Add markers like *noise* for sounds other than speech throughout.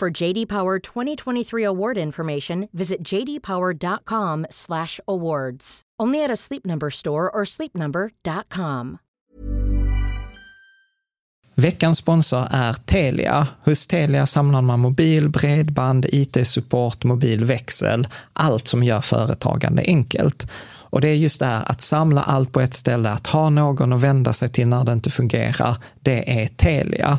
For JD Power 2023 award information, visit jdpower.com/awards. Only at a Sleep Number store or sleepnumber.com. Veckans sponsor är Telia. Hos Telia samlar man mobil, bredband, IT-support, mobilväxel, allt som gör företagande enkelt. Och det är just det här att samla allt på ett ställe, att ha någon att vända sig till när det inte fungerar, det är Telia.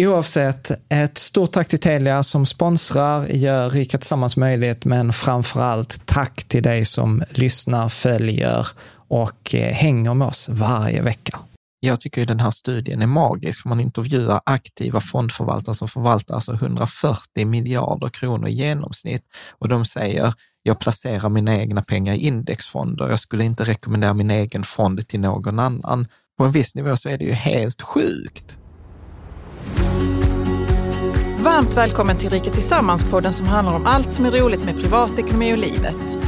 Oavsett, ett stort tack till Telia som sponsrar, gör Rika Tillsammans möjligt, men framför allt tack till dig som lyssnar, följer och eh, hänger med oss varje vecka. Jag tycker ju den här studien är magisk, för man intervjuar aktiva fondförvaltare som förvaltar alltså 140 miljarder kronor i genomsnitt. Och de säger, jag placerar mina egna pengar i indexfonder. Jag skulle inte rekommendera min egen fond till någon annan. På en viss nivå så är det ju helt sjukt. Varmt välkommen till Rika Tillsammans-podden som handlar om allt som är roligt med privatekonomi och livet.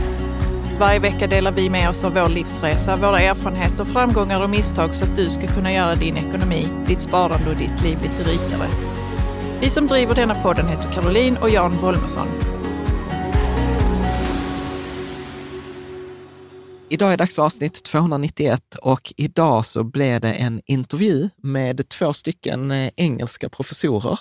Varje vecka delar vi med oss av vår livsresa, våra erfarenheter, framgångar och misstag så att du ska kunna göra din ekonomi, ditt sparande och ditt liv lite rikare. Vi som driver denna podden heter Caroline och Jan Bolmesson. Idag är dags för avsnitt 291 och idag så blev det en intervju med två stycken eh, engelska professorer.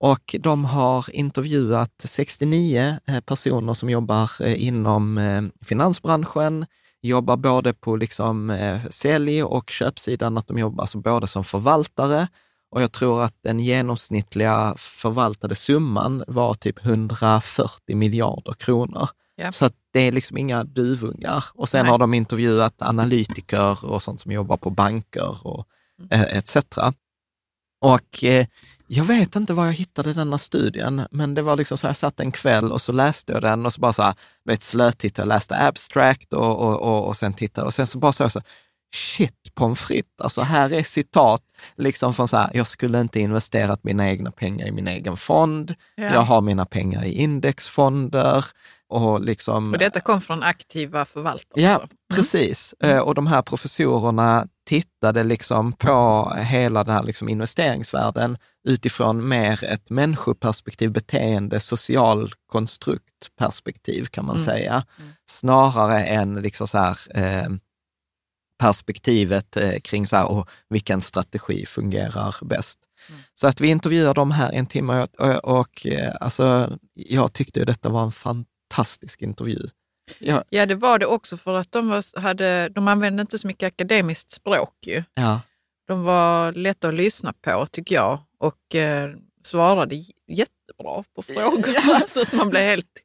Och de har intervjuat 69 eh, personer som jobbar eh, inom finansbranschen, jobbar både på liksom sälj och köpsidan, att de jobbar alltså både som förvaltare och jag tror att den genomsnittliga förvaltade summan var typ 140 miljarder kronor. Ja. Så att det är liksom inga duvungar. Och sen Nej. har de intervjuat analytiker och sånt som jobbar på banker och Mm. eh, etc. Och eh, jag vet inte var jag hittade denna studien, men det var liksom så jag satt en kväll och så läste jag den och så bara så här, vet, slötittade, läste abstract och, och, och, och sen tittade och sen så bara så jag så shit pommes frites, alltså här är citat liksom från så här, jag skulle inte investerat mina egna pengar i min egen fond, Ja. jag har mina pengar i indexfonder och liksom... Och detta kom från aktiva förvaltare. Ja, alltså. precis. Eh, Och de här professorerna tittade liksom på hela den här liksom investeringsvärlden utifrån mer ett människoperspektiv, beteende, social konstruktperspektiv kan man Mm. säga. Mm. Snarare än liksom så här, eh, perspektivet eh, kring så här, och vilken strategi fungerar bäst. Mm. Så att vi intervjuar dem här en timme och, och, och eh, alltså, jag tyckte detta var en fantastisk intervju. Ja. ja, det var det också för att de, var, hade, de använde inte så mycket akademiskt språk ju. Ja. De var lätta att lyssna på tycker jag och eh, svarade jättebra på frågor. Ja. *laughs* så att man blev helt,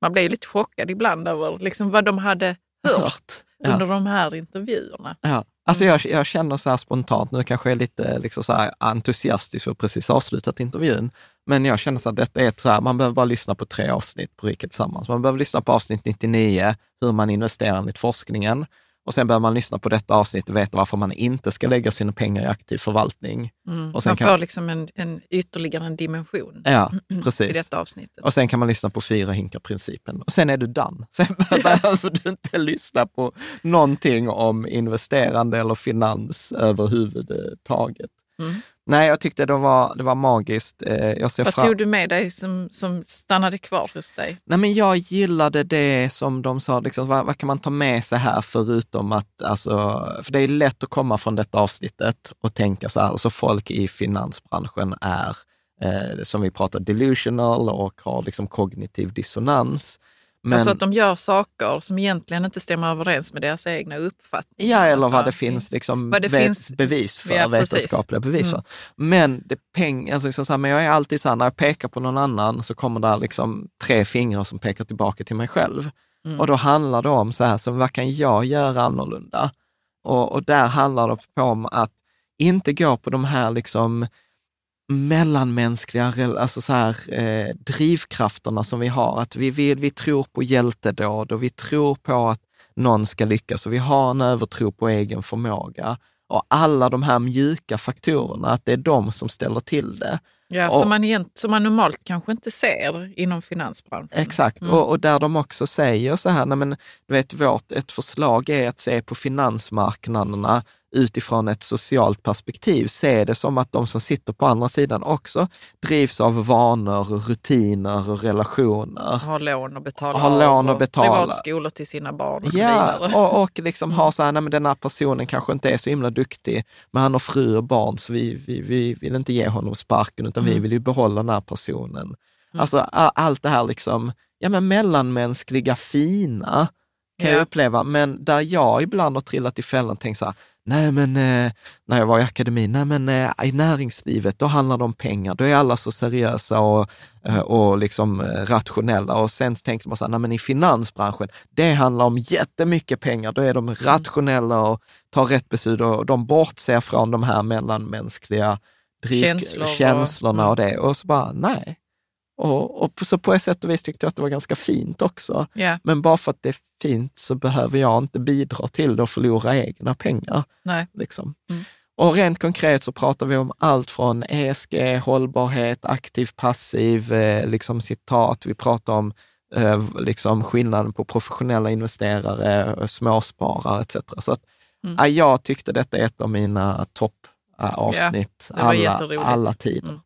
man blev lite chockad ibland över liksom vad de hade hört under de här intervjuerna. Ja. Alltså jag, jag känner så här spontant, nu kanske jag är lite liksom så här entusiastisk och precis avslutat intervjun, men jag känner så att detta är så här, man behöver bara lyssna på tre avsnitt på Riket Tillsammans. Man behöver lyssna på avsnitt 99, hur man investerar enligt forskningen. Och sen behöver man lyssna på detta avsnitt och veta varför man inte ska lägga sina pengar i aktiv förvaltning. Mm. Och sen man får kan... liksom en, en ytterligare en dimension ja, precis. *clears throat* i detta avsnittet. Och sen kan man lyssna på fyra hinkar-principen. Och sen är du done. *laughs* Sen behöver du inte lyssna på någonting om investerande eller finans överhuvudtaget. Mm. Nej, jag tyckte det var, det var magiskt. Eh, jag ser Vad fram... tog du med dig som, som stannade kvar hos dig? Nej, men jag gillade det som de sa, liksom, vad, vad, kan man ta med sig här förutom att, alltså, för det är lätt att komma från detta avsnittet och tänka så här, alltså folk i finansbranschen är, eh, som vi pratar, delusional och har liksom kognitiv dissonans. Men, alltså att de gör saker som egentligen inte stämmer överens med deras egna uppfattningar. Ja, eller vad det finns liksom det finns, bevis för, ja, vetenskapliga bevis för. Mm. Men, det peng, alltså liksom så här, men jag är alltid så här, när jag pekar på någon annan så kommer det liksom tre fingrar som pekar tillbaka till mig själv. Mm. Och då handlar det om så här, så vad kan jag göra annorlunda? Och, och där handlar det om att inte gå på de här liksom mellanmänskliga alltså så här, eh, drivkrafterna som vi har. Att vi, vi, vi tror på hjältedåd och vi tror på att någon ska lyckas och vi har en övertro på egen förmåga. Och alla de här mjuka faktorerna, att det är de som ställer till det. Ja, och, som, man, som man normalt kanske inte ser inom finansbranschen. Exakt, mm. och, och, där de också säger så här, nej men, du vet, vårt, ett förslag är att se på finansmarknaderna utifrån ett socialt perspektiv, se det som att de som sitter på andra sidan också drivs av vanor, rutiner och relationer. Har lån och betala har lån och betala. privatskolor till sina barn och ja, så vidare. Och, och liksom har så här, nej men den här personen kanske inte är så himla duktig, men han har fru och barn, så vi, vi, vi vill inte ge honom sparken, utan mm. vi vill ju behålla den här personen. Mm. Alltså allt det här liksom, ja men mellanmänskliga, fina, kan ja. jag uppleva, men där jag ibland har trillat i fällan och tänkt så här, nej men eh, när jag var i akademin, nej men eh, i näringslivet, då handlar det om pengar, då är alla så seriösa och, eh, och liksom eh, rationella. Och sen tänkte man så här, nej men i finansbranschen, det handlar om jättemycket pengar, då är de mm. rationella och tar rätt beslut och de bortser från de här mellanmänskliga driv, Känslor känslorna och, och det. Och så bara, nej, och, och så på ett sätt och vis tyckte jag att det var ganska fint också. Yeah. Men bara för att det är fint så behöver jag inte bidra till det och förlora egna pengar. Nej. Liksom. Mm. Och rent konkret så pratar vi om allt från ESG, hållbarhet, aktiv, passiv, eh, liksom citat. Vi pratar om eh, liksom skillnaden på professionella investerare, småsparare etc. Så att, mm. ja, jag tyckte detta är ett av mina toppavsnitt ja, alla, alla tider. Mm.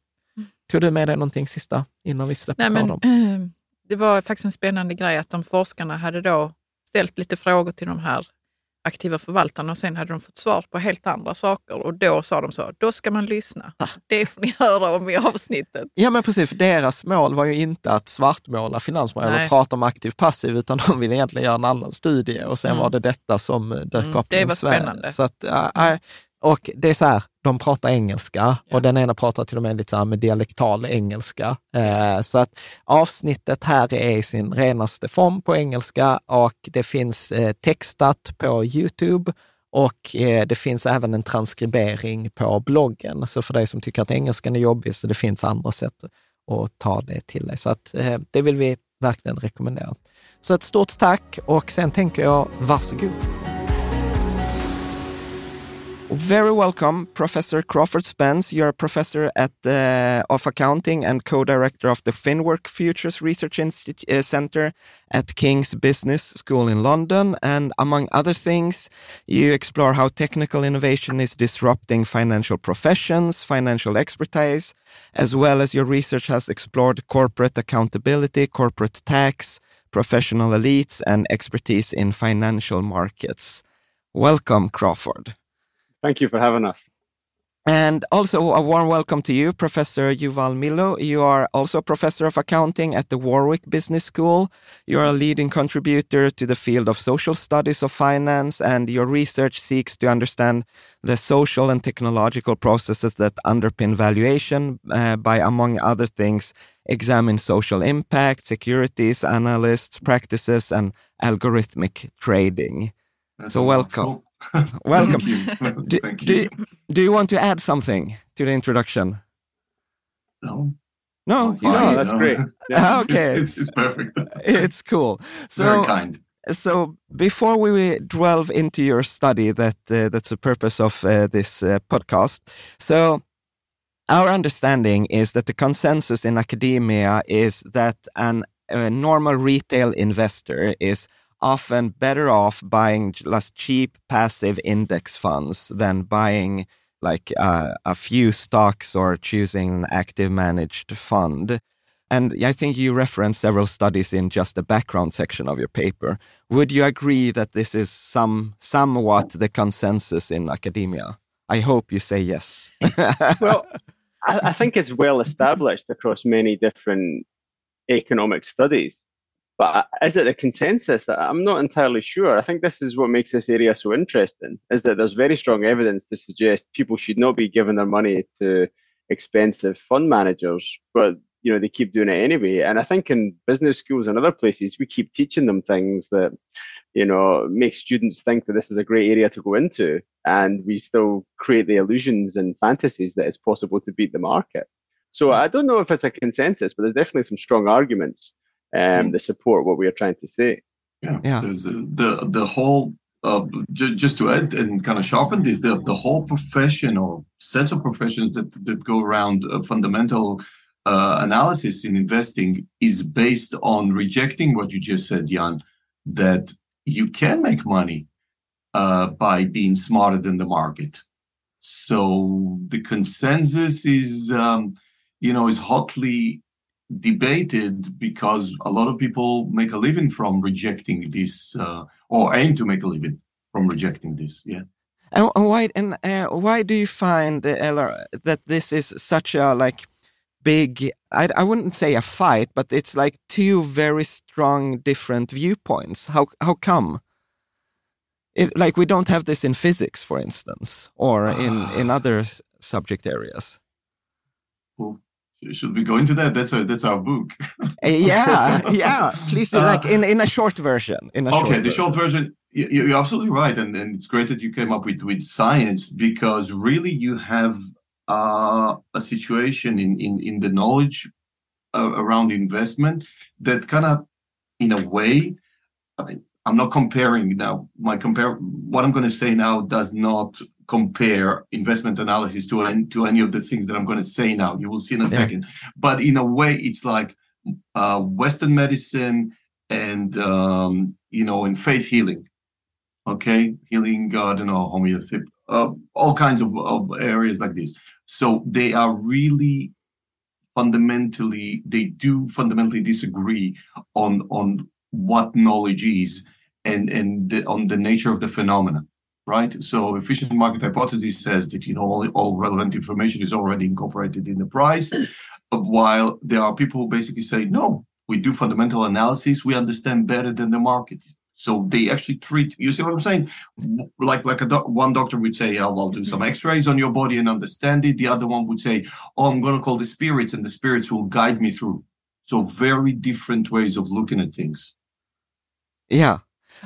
Tog du med dig någonting sista innan vi släpper Nej, men, dem? Eh, det var faktiskt en spännande grej att de forskarna hade då ställt lite frågor till de här aktiva förvaltarna och sen hade de fått svar på helt andra saker och då sa de så, då ska man lyssna. Ah. Det får ni *laughs* höra om i avsnittet. Ja men precis, för deras mål var ju inte att svartmåla finansmarknaden eller prata om aktiv passiv utan de ville egentligen göra en annan studie och sen mm. var det detta som dök mm, upp Det var spännande. Så att, äh, och det är så här, de pratar engelska ja. och den ena pratar till och med lite så med dialektal engelska. Eh, så att avsnittet här är i sin renaste form på engelska och det finns eh, textat på Youtube och eh, det finns även en transkribering på bloggen. Så för dig som tycker att engelskan är jobbig, så det finns andra sätt att ta det till dig. Så att det vill vi verkligen rekommendera. Så ett stort tack och sen tänker jag, varsågod. Very welcome, Professor Crawford Spence. You're a professor at uh, of accounting and co-director of the FinWork Futures Research Institute, uh, Center at King's Business School in London. And among other things, you explore how technical innovation is disrupting financial professions, financial expertise, as well as your research has explored corporate accountability, corporate tax, professional elites, and expertise in financial markets. Welcome, Crawford. Thank you for having us. And also a warm welcome to you, Professor Yuval Milo. You are also a professor of accounting at the Warwick Business School. You are a leading contributor to the field of social studies of finance, and your research seeks to understand the social and technological processes that underpin valuation uh, by, among other things, examine social impact, securities, analysts, practices, and algorithmic trading. That's So welcome. wonderful. *laughs* Welcome. Thank you. Do, Thank do, you. do you want to add something to the introduction? No, No, you fine. see, that's no. *laughs* great. Ah, It's- okay. it's, it's, perfect. *laughs* it's cool. Very So, kind. so before we delve into your study, that uh, that's the purpose of uh, this uh, podcast. So, our understanding is that the consensus in academia is that an, a normal retail investor is often better off buying less cheap passive index funds than buying like uh, a few stocks or choosing an active managed fund. And I think you referenced several studies in just the background section of your paper. Would you agree that this is some somewhat the consensus in academia? I hope you say yes. *laughs* well, I, I think it's well established across many different economic studies. But uh, is it a consensus? I'm not entirely sure. I think this is what makes this area so interesting, is that there's very strong evidence to suggest people should not be giving their money to expensive fund managers, but you know they keep doing it anyway. And I think in business schools and other places, we keep teaching them things that you know make students think that this is a great area to go into, and we still create the illusions and fantasies that it's possible to beat the market. So I don't know if it's a consensus, but there's definitely some strong arguments um, that support what we are trying to say. Yeah, Yeah. There's the the, the whole. Uh, ju- just to add and kind of sharpen this, the, the whole profession or sets of professions that, that go around uh, fundamental uh, analysis in investing is based on rejecting what you just said, Jan, that you can make money uh, by being smarter than the market. So the consensus is, um, you know, is hotly debated because a lot of people make a living from rejecting this uh, or aim to make a living from rejecting this. Yeah. And why and uh, why do you find uh, Eller, that this is such a like big? I I wouldn't say a fight, but it's like two very strong different viewpoints. How how come? It, like we don't have this in physics, for instance, or in in other subject areas. Well, should we go into that? That's a, that's our book. Uh, yeah, *laughs* yeah. Please do Uh, like in in a short version. In a okay, short the short version. You're absolutely right, and, and it's great that you came up with with science because really you have uh, a situation in in in the knowledge uh, around investment that kind of, in a way, I mean, I'm not comparing now. My compare what I'm going to say now does not compare investment analysis to any, to any of the things that I'm going to say now. You will see in a Yeah. second. But in a way, it's like uh, Western medicine and um, you know, in faith healing. Okay, healing. I don't know homeopathy, uh, all kinds of, of areas like this. So they are really fundamentally they do fundamentally disagree on on what knowledge is and and the, on the nature of the phenomena right? So efficient market hypothesis says that you know all, all relevant information is already incorporated in the price. While there are people who basically say no we do fundamental analysis we understand better than the market. So they actually treat you see what i'm saying? Like like a doc, one doctor would say oh, i'll do some mm-hmm. x-rays on your body and understand it. The other one would say oh i'm going to call the spirits and the spirits will guide me through. So very different ways of looking at things. Yeah.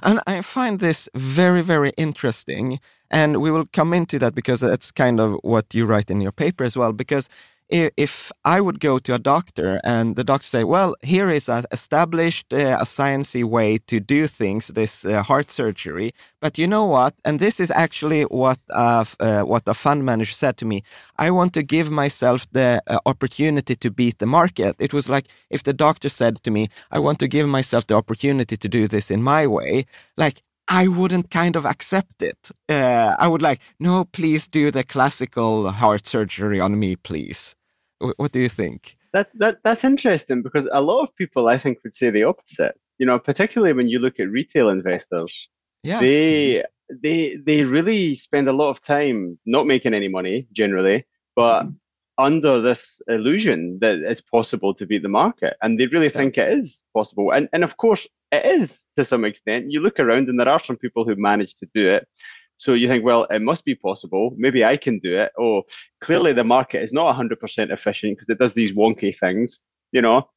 And I find this very, very interesting. And we will come into that because that's kind of what you write in your paper as well. Because if I would go to a doctor and the doctor say, well, here is an established, uh, a sciencey way to do things, this uh, heart surgery. But you know what? And this is actually what, uh, uh, what a fund manager said to me. I want to give myself the uh, opportunity to beat the market. It was like if the doctor said to me, I want to give myself the opportunity to do this in my way, like I wouldn't kind of accept it. Uh, I would like, no, please do the classical heart surgery on me, please. Wh- What do you think? That, that that's interesting because a lot of people I think would say the opposite. You know, particularly when you look at retail investors, Yeah. they they they really spend a lot of time not making any money generally, but mm-hmm. under this illusion that it's possible to beat the market, and they really think it is possible. And and of course it is to some extent. You look around, and there are some people who manage to do it. So you think, well, it must be possible. Maybe I can do it. Oh, clearly the market is not 100% efficient because it does these wonky things, you know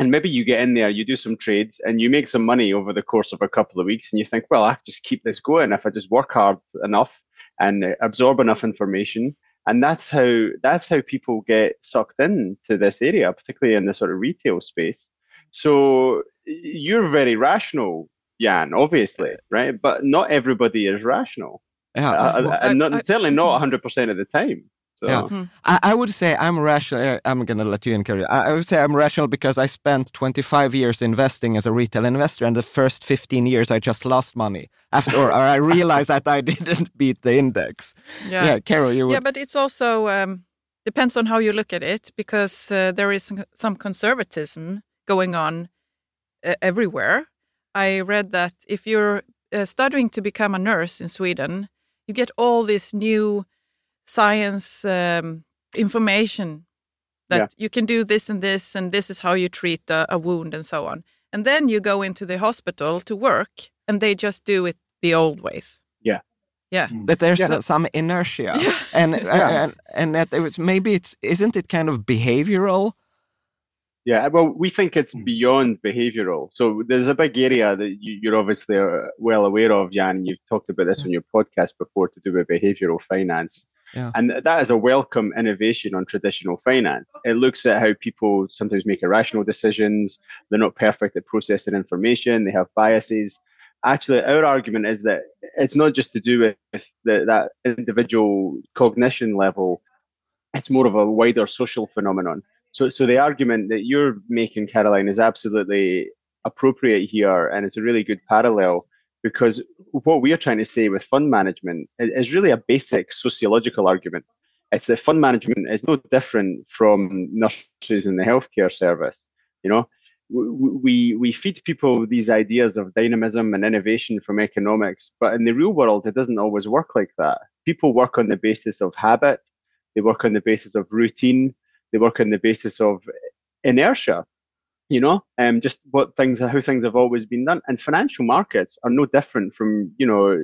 and maybe you get in there, you do some trades, and you make some money over the course of a couple of weeks, and you think, well, I just keep this going if I just work hard enough and uh, absorb enough information. And that's how that's how people get sucked into this area, particularly in the sort of retail space. So you're very rational, Jan, obviously, right? But not everybody is rational. Yeah, uh, well, and not, I, certainly not 100% of the time. So. Yeah, hmm. I, I, would say I'm rational. Uh, I'm gonna let you in, Carrie. I, I would say I'm rational because I spent 25 years investing as a retail investor, and the first 15 years I just lost money after, or, I realized that I *laughs* didn't beat the index. Yeah, yeah Carol, you. Would... Yeah, but it's also um, depends on how you look at it because uh, there is some conservatism going on uh, everywhere. I read that if you're uh, studying to become a nurse in Sweden, you get all this new science um, information that yeah. you can do this and this, and this is how you treat a, a, wound and so on. And then you go into the hospital to work, and they just do it the old ways. Yeah, yeah. Mm. That there's yeah. Uh, some inertia, *laughs* yeah. and, yeah. and and that it was maybe it's isn't it kind of behavioral? Yeah, well, we think it's mm. beyond behavioral. So there's a big area that you, are obviously uh, well aware of, Jan. You've talked about this on your podcast before to do with behavioral finance. Yeah. And that is a welcome innovation on traditional finance. It looks at how people sometimes make irrational decisions. They're not perfect at processing information. They have biases. Actually, our argument is that it's not just to do with the, that individual cognition level. It's more of a wider social phenomenon. So, so the argument that you're making, Caroline, is absolutely appropriate here, and it's a really good parallel because what we are trying to say with fund management is really a basic sociological argument. It's that fund management is no different from nurses in the healthcare service. You know, we we feed people these ideas of dynamism and innovation from economics, but in the real world, it doesn't always work like that. People work on the basis of habit, they work on the basis of routine, they work on the basis of inertia you know, um, just what things, how things have always been done. And financial markets are no different from, you know,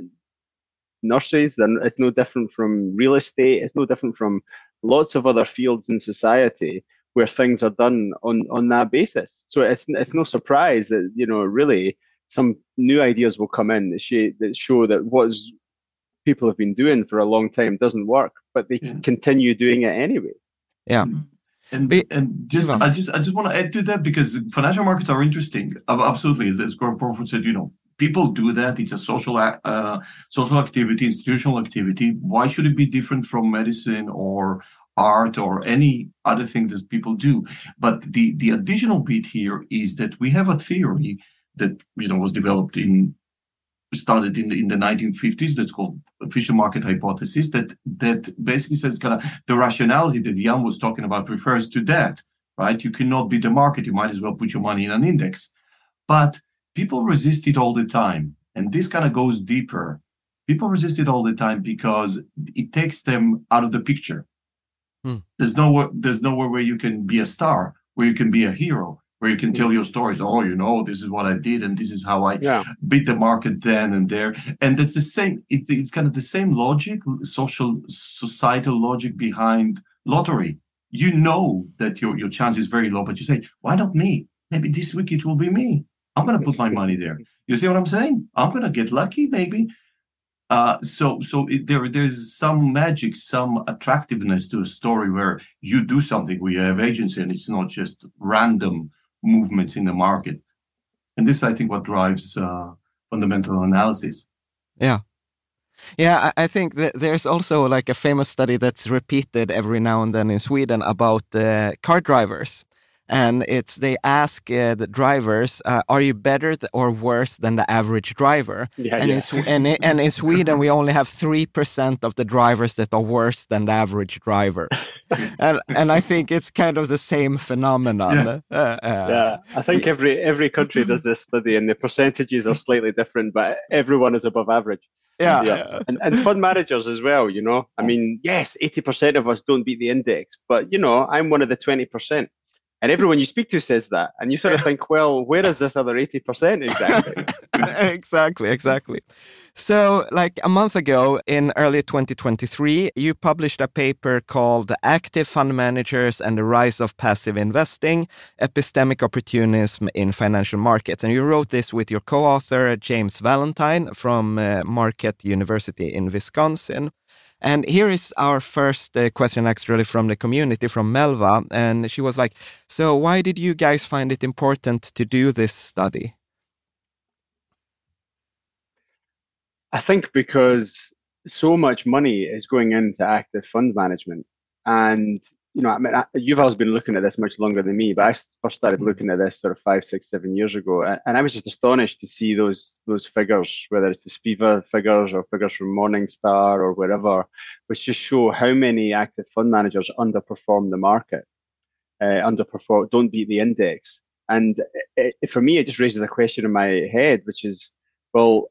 nurseries then It's no different from real estate. It's no different from lots of other fields in society where things are done on on that basis. So it's it's no surprise that you know really some new ideas will come in that, show that show that what people have been doing for a long time doesn't work, but they yeah. continue doing it anyway. Yeah. Mm-hmm. And and just I just I just want to add to that because financial markets are interesting. Absolutely, as, as Crawford said, you know, people do that. It's a social uh, social activity, institutional activity. Why should it be different from medicine or art or any other thing that people do? But the the additional bit here is that we have a theory that you know was developed in started in the, in the 1950s that's called efficient market hypothesis that that basically says kind of the rationality that Jan was talking about refers to that right? You cannot be the market you might as well put your money in an index. But people resist it all the time and this kind of goes deeper. People resist it all the time because it takes them out of the picture. Hmm. there's nowhere there's nowhere where you can be a star where you can be a hero where you can tell your stories. Oh, you know, this is what I did, and this is how I yeah. beat the market then and there. And that's the same. It, it's kind of the same logic, social, societal logic behind lottery. You know that your your chance is very low, but you say, why not me? Maybe this week it will be me. I'm going to put my money there. You see what I'm saying? I'm going to get lucky, maybe. Uh, so so it, there there's some magic, some attractiveness to a story where you do something where you have agency, and it's not just random movements in the market. And this, I think, what drives uh, fundamental analysis. Yeah. Yeah, I think that there's also like a famous study that's repeated every now and then in Sweden about uh, car drivers and it's they ask uh, the drivers, uh, "Are you better or worse than the average driver?" Yeah, and, yeah. In, and, and in Sweden, we only have three percent of the drivers that are worse than the average driver, *laughs* and and I think it's kind of the same phenomenon. Yeah, uh, uh yeah. I think every every country does this study, and the percentages are slightly different, but everyone is above average. Yeah. yeah. And, and fund managers as well, you know. I mean, yes, 80% of us don't beat the index, but, you know, I'm one of the 20%. And everyone you speak to says that. And you sort of think, well, where is this other 80% exactly? *laughs* exactly, exactly. So, like a month ago in early 2023, you published a paper called Active Fund Managers and the Rise of Passive Investing Epistemic Opportunism in Financial Markets. And you wrote this with your co author, James Valentine from uh, Marquette University in Wisconsin. And here is our first uh, question, actually, from the community, from Melva. And she was like, So, why did you guys find it important to do this study? I think because so much money is going into active fund management. And you know, I mean, Yuval's been looking at this much longer than me, but I first started mm-hmm. looking at this sort of five, six, seven years ago, and I was just astonished to see those those figures, whether it's the Spiva figures or figures from Morningstar or wherever, which just show how many active fund managers underperform the market, uh, underperform, don't beat the index, and it, it, for me, it just raises a question in my head, which is, well,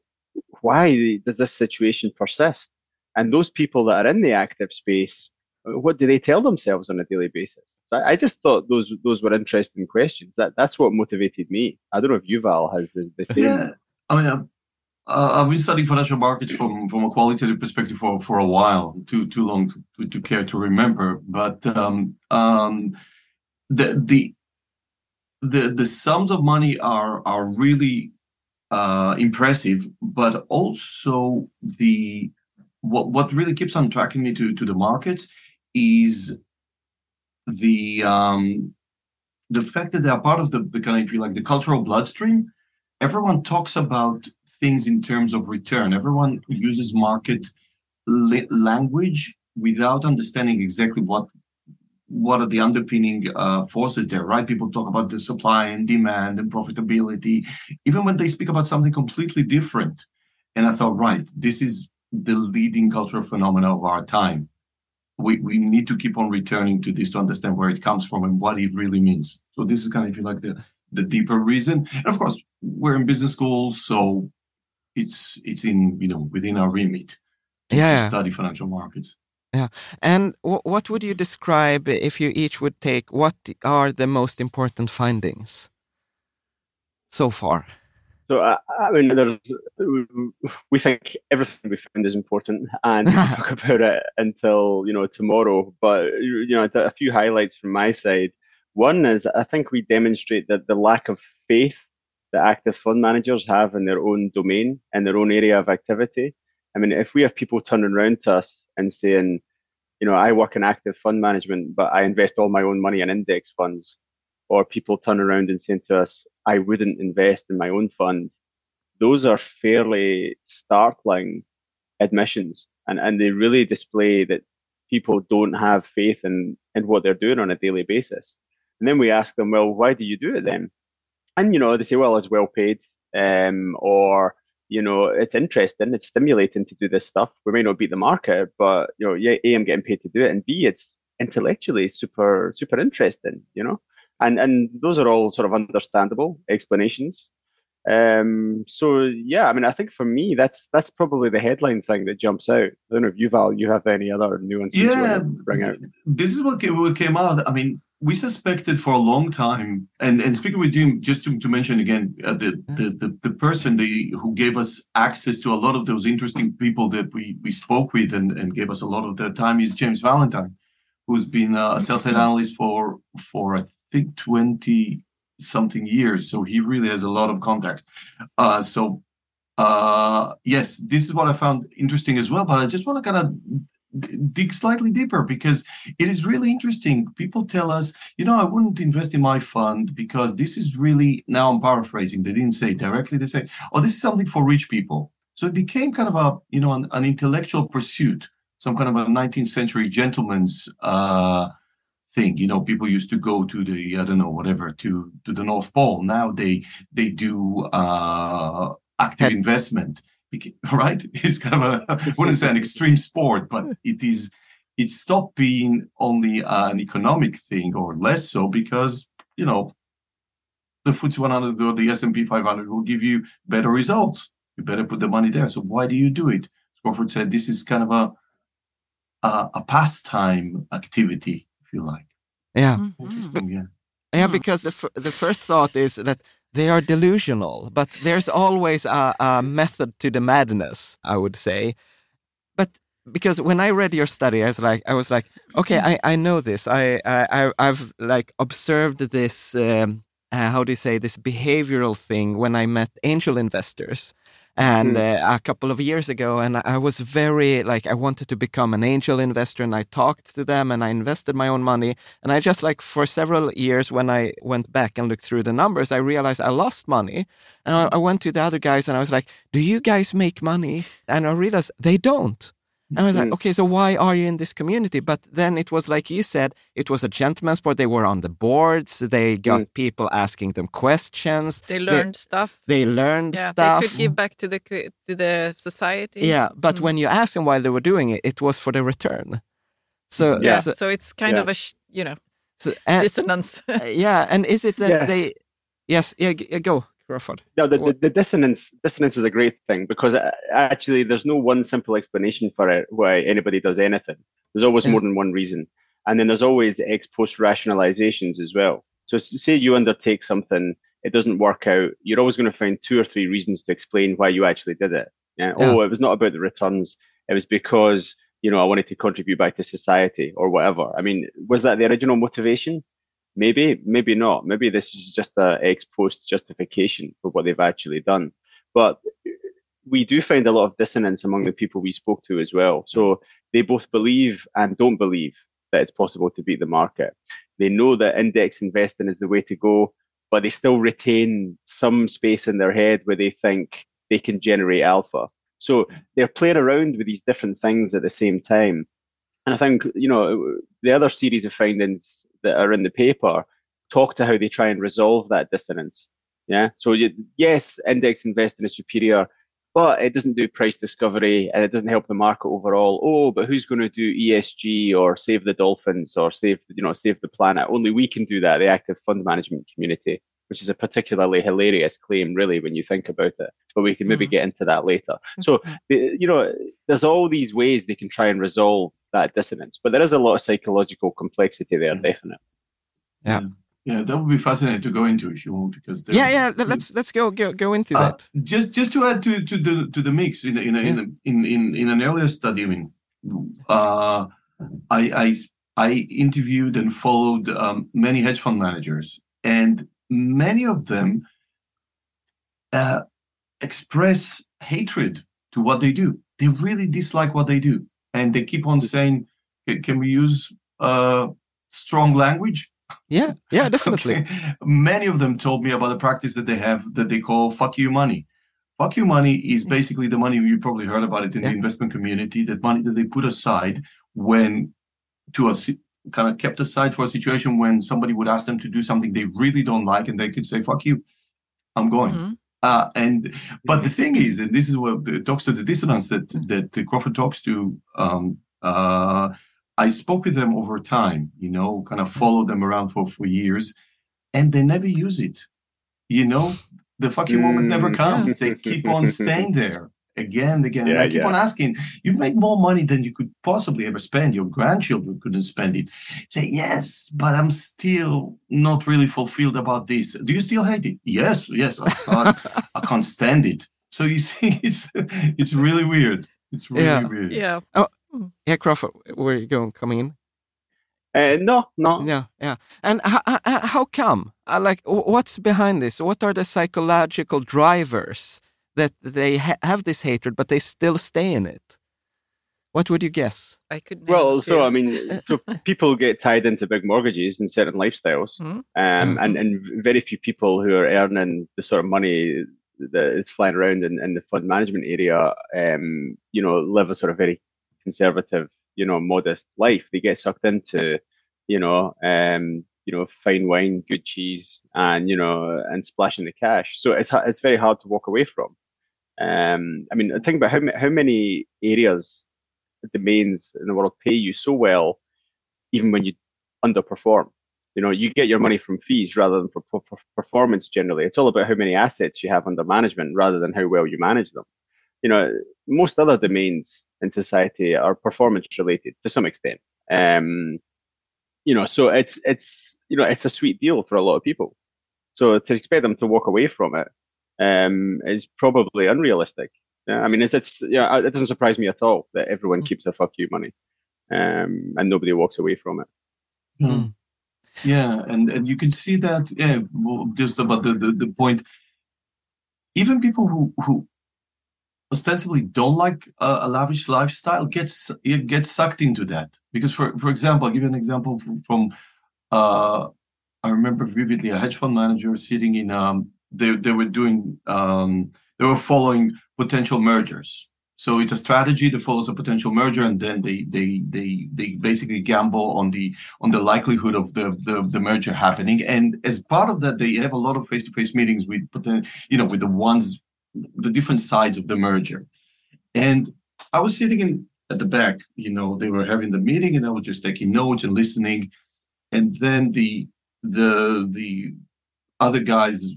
why does this situation persist? And those people that are in the active space what do they tell themselves on a daily basis? So I, I just thought those those were interesting questions. That that's what motivated me. I don't know if Yuval has the, the same. Yeah, I mean, um, uh, I've been studying financial markets from from a qualitative perspective for for a while, too too long to, to care to remember. But um, um, the the the the sums of money are are really uh, impressive, but also the what what really keeps on tracking me to to the markets is the um, the fact that they are part of the, the kind of, like, the cultural bloodstream. Everyone talks about things in terms of return. Everyone uses market li- language without understanding exactly what what are the underpinning uh, forces there, right? People talk about the supply and demand and profitability, even when they speak about something completely different. And I thought, right, this is the leading cultural phenomena of our time we, we need to keep on returning to this to understand where it comes from and what it really means. So this is kind of, if you like, the the deeper reason. And of course, we're in business schools, so it's it's in you know within our remit to, yeah. to study financial markets. Yeah. And w- what would you describe if you each would take what are the most important findings so far? So uh, I mean, we think everything we find is important, and *laughs* talk about it until you know tomorrow. But you know, a few highlights from my side. One is I think we demonstrate that the lack of faith that active fund managers have in their own domain and their own area of activity. I mean, if we have people turning around to us and saying, you know, I work in active fund management, but I invest all my own money in index funds, or people turn around and saying to us, I wouldn't invest in my own fund, those are fairly startling admissions. And, and they really display that people don't have faith in, in what they're doing on a daily basis. And then we ask them, well, why do you do it then? And, you know, they say, well, it's well paid, um, or, you know, it's interesting, it's stimulating to do this stuff. We may not beat the market, but, you know, yeah, A, I'm getting paid to do it. And B, it's intellectually super, super interesting, you know? And and those are all sort of understandable explanations. Um, so yeah, I mean, I think for me, that's that's probably the headline thing that jumps out. I don't know if Yuval, you have any other nuances yeah, bring out. This is what came, what came out. I mean, we suspected for a long time, and and speaking with Jim, just to, to mention again, uh, the, the, the the person the who gave us access to a lot of those interesting people that we we spoke with and and gave us a lot of their time is James Valentine, who's been a sales side analyst for for think 20 something years. So he really has a lot of contact. Uh, so uh, yes, this is what I found interesting as well. But I just want to kind of dig slightly deeper because it is really interesting. People tell us, you know, I wouldn't invest in my fund because this is really now I'm paraphrasing. They didn't say directly. They say, oh, this is something for rich people. So it became kind of a, you know, an, an intellectual pursuit, some kind of a 19th century gentleman's uh, thing. You know, people used to go to the I don't know whatever to to the North Pole. Now they they do uh, active investment. *laughs* Right? It's kind of a I wouldn't say an extreme sport, but it is. It stopped being only an economic thing, or less so, because you know the FTSE 100 or the S&P 500 will give you better results. You better put the money there. So why do you do it? Crawford said this is kind of a a, a pastime activity, if you like. Yeah. Mm-hmm. Interesting, yeah. Yeah, because the, f- the first thought is that they are delusional, but there's always a, a method to the madness, I would say. But because when I read your study, I was like, I was like, okay, I, I know this. I, I I've like observed this. Um, uh, how do you say this behavioral thing when I met angel investors, and uh, a couple of years ago, and I was very like I wanted to become an angel investor, and I talked to them, and I invested my own money, and I just like for several years when I went back and looked through the numbers, I realized I lost money, and I, I went to the other guys, and I was like, "Do you guys make money?" And I realized they don't. And I was like, Mm. okay, so why are you in this community? But then it was like you said, it was a gentleman's sport. They were on the boards. They got Mm. people asking them questions. They learned stuff. They, learned Yeah, stuff. they could give back to the to the society. yeah, but Mm. when you asked them why they were doing it, it was for the return. So yeah. so, So it's kind Yeah. of a sh- you know so- and- dissonance. *laughs* yeah, and is it that Yeah. they? Yes, yeah, go Crawford. No, the, the, the dissonance dissonance is a great thing because uh, actually there's no one simple explanation for it why anybody does anything. There's always Yeah. more than one reason, and then there's always the ex post rationalizations as well. So say you undertake something, it doesn't work out. You're always going to find two or three reasons to explain why you actually did it. Yeah. Yeah. Oh, it was not about the returns. It was because you know I wanted to contribute back to society or whatever. I mean, was that the original motivation? Maybe, maybe not. Maybe this is just a ex post justification for what they've actually done. But we do find a lot of dissonance among the people we spoke to as well. So they both believe and don't believe that it's possible to beat the market. They know that index investing is the way to go, but they still retain some space in their head where they think they can generate alpha. So they're playing around with these different things at the same time. And I think, you know, the other series of findings that are in the paper talk to how they try and resolve that dissonance. Yeah. So you, yes, index investing is superior, but it doesn't do price discovery and it doesn't help the market overall. Oh, but who's going to do ESG or save the dolphins or save, you know, save the planet? Only we can do that, the active fund management community, which is a particularly hilarious claim, really, when you think about it. But we can maybe Mhm. get into that later. So, you know, there's all these ways they can try and resolve that dissonance, but there is a lot of psychological complexity there, Mm. definitely. Yeah. Yeah, that would be fascinating to go into if you want, because there- Yeah, yeah. let- Let's let's go go go into Uh, that. just just to add to to the to the mix in a, in a, in, a, in in in an earlier study. I mean, uh, I I I interviewed and followed um, many hedge fund managers, and many of them uh, express hatred to what they do. They really dislike what they do, and they keep on saying, "Can- "Can we use uh, strong language?" Yeah, yeah, *laughs* definitely. Okay. Many of them told me about the practice that they have that they call "fuck you money." Fuck you money is basically the money you probably heard about it in Yeah. the investment community. That money that they put aside when to a kind of kept aside for a situation when somebody would ask them to do something they really don't like, and they could say "fuck you," I'm going. Mhm. Uh, and but the thing is, and this is what talks to the dissonance that that Crawford talks to. Um, uh, I spoke with them over time, you know, kind of followed them around for for years, and they never use it. You know, the fucking moment never Mm. comes. They keep on staying there again and again. and I keep yeah. on asking, you make more money than you could possibly ever spend. Your grandchildren couldn't spend it. Say, yes, but I'm still not really fulfilled about this. Do you still hate it? Yes, yes. I can't, I can't stand it. So you see, *laughs* it's it's really weird. It's really Yeah. weird. Yeah. Yeah, Crawford, where are you going? Coming in? Uh, no, no. Yeah, yeah. And how, how come? Uh, like, wh- what's behind this? What are the psychological drivers that they ha- have this hatred, but they still stay in it? What would you guess? I could. name Well, a so. I mean, so *laughs* people get tied into big mortgages and certain lifestyles, Mhm. um, and and very few people who are earning the sort of money that is flying around in, in the fund management area, um, you know, live a sort of very conservative, you know, modest life. They get sucked into, you know, um, you know, fine wine, good cheese, and you know, and splashing the cash. So it's it's very hard to walk away from. Um, I mean, think about how how many areas domains in the world pay you so well, even when you underperform. You know, you get your money from fees rather than for, for, for performance generally. It's all about how many assets you have under management rather than how well you manage them. You know, most other domains in society are performance related to some extent. Um, you know, so it's it's you know it's a sweet deal for a lot of people. So to expect them to walk away from it um, is probably unrealistic. Yeah, I mean, it's, it's yeah, it doesn't surprise me at all that everyone keeps their fuck you money, um, and nobody walks away from it. Mm. Yeah, and and you can see that. Yeah, well, just about the, the the point. Even people who who ostensibly don't like a, a lavish lifestyle gets get sucked into that because for for example, I'll give you an example from, from uh, I remember vividly a hedge fund manager sitting in um they they were doing um they were following potential mergers. So it's a strategy that follows a potential merger, and then they they they they basically gamble on the on the likelihood of the the, the merger happening. And as part of that, they have a lot of face to face meetings with you know with the ones the different sides of the merger. And I was sitting in at the back, you know, they were having the meeting, and I was just taking notes and listening. And then the the the other guys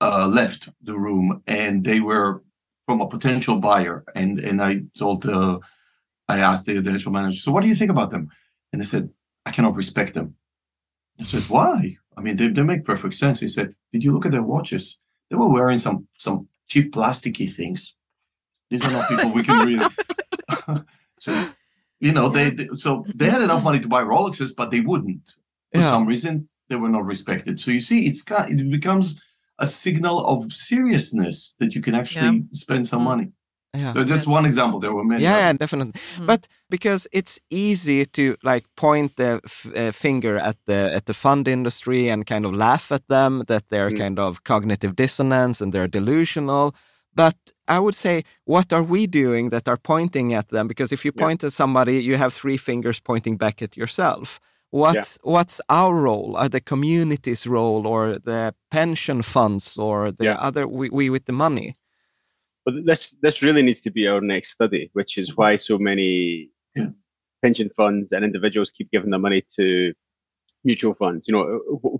uh, left the room, and they were from a potential buyer. And and I told uh, I asked the, the hedge manager, so what do you think about them? And they said, I cannot respect them. I said, why? I mean, they, they make perfect sense. He said, did you look at their watches? They were wearing some some cheap plasticky things. These are not people we can really. *laughs* so, you know, they, they, so they had enough money to buy Rolexes, but they wouldn't for yeah. some reason. They were not respected. So you see, it's it becomes a signal of seriousness that you can actually yeah. spend some mm. money. Yeah. So just yes. one example. There were many. Yeah, yeah definitely. Mm. But because it's easy to like point the uh, finger at the at the fund industry and kind of laugh at them that they're mm. kind of cognitive dissonance and they're delusional. But I would say, what are we doing that are pointing at them? Because if you point yeah. at somebody, you have three fingers pointing back at yourself. What's yeah. what's our role? Are the community's role, or the pension funds, or the yeah. other we, we with the money? But this this really needs to be our next study, which is why so many pension funds and individuals keep giving their money to mutual funds. You know,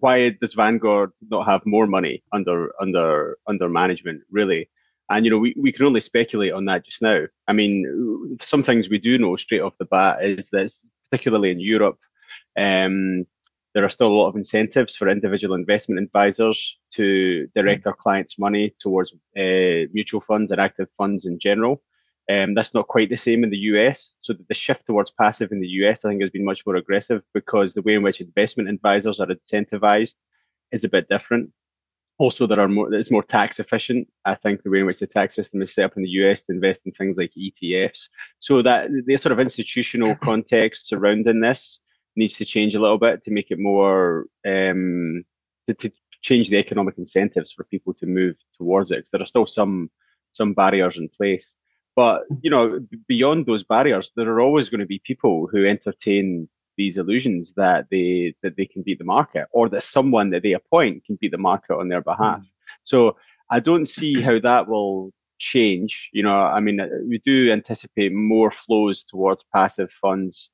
why does Vanguard not have more money under under under management? Really, and you know, we, we can only speculate on that just now. I mean, some things we do know straight off the bat is that particularly in Europe, um, there are still a lot of incentives for individual investment advisors to direct their clients' money towards uh, mutual funds and active funds in general. Um, that's not quite the same in the US. So the shift towards passive in the US, I think, has been much more aggressive because the way in which investment advisors are incentivized is a bit different. Also, there are more. It's more tax efficient. I think the way in which the tax system is set up in the US to invest in things like ETFs. So that the sort of institutional *laughs* context surrounding this needs to change a little bit to make it more um, to, to, change the economic incentives for people to move towards it. Because there are still some some barriers in place, but you know, beyond those barriers, there are always going to be people who entertain these illusions that they that they can beat the market, or that someone that they appoint can beat the market on their behalf. Mm. So I don't see how that will change. You know, I mean, we do anticipate more flows towards passive funds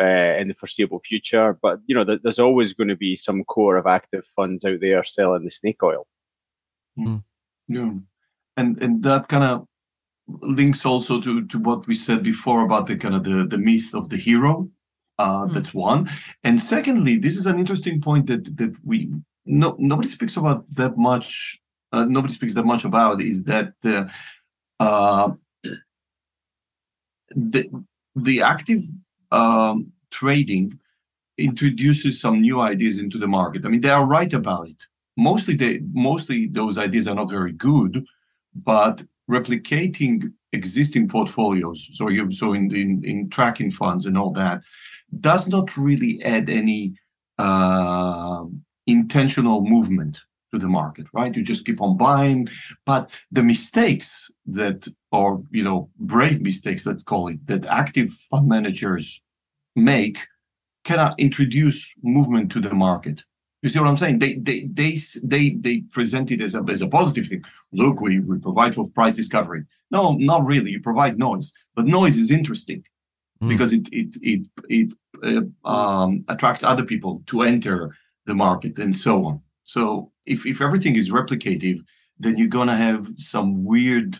uh, in the foreseeable future. But you know, th- there's always going to be some core of active funds out there selling the snake oil. Mm. Yeah, and and that kind of links also to to what we said before about the kind of the the myth of the hero. Uh, mm. That's one, and secondly, this is an interesting point that that we no nobody speaks about that much. Uh, nobody speaks that much about is that the uh, the the active um, trading introduces some new ideas into the market. I mean, they are right about it. Mostly, they mostly those ideas are not very good, but replicating existing portfolios, so you so in, in in tracking funds and all that, does not really add any uh, intentional movement to the market, right? You just keep on buying, but the mistakes that, or you know, brave mistakes, let's call it, that active fund managers make cannot introduce movement to the market. You see what I'm saying? They they they they they present it as a as a positive thing. Look, we, we provide for price discovery. No, not really. You provide noise, but noise is interesting mm. because it it it it uh, um, attracts other people to enter the market and so on. So if, if everything is replicative, then you're gonna have some weird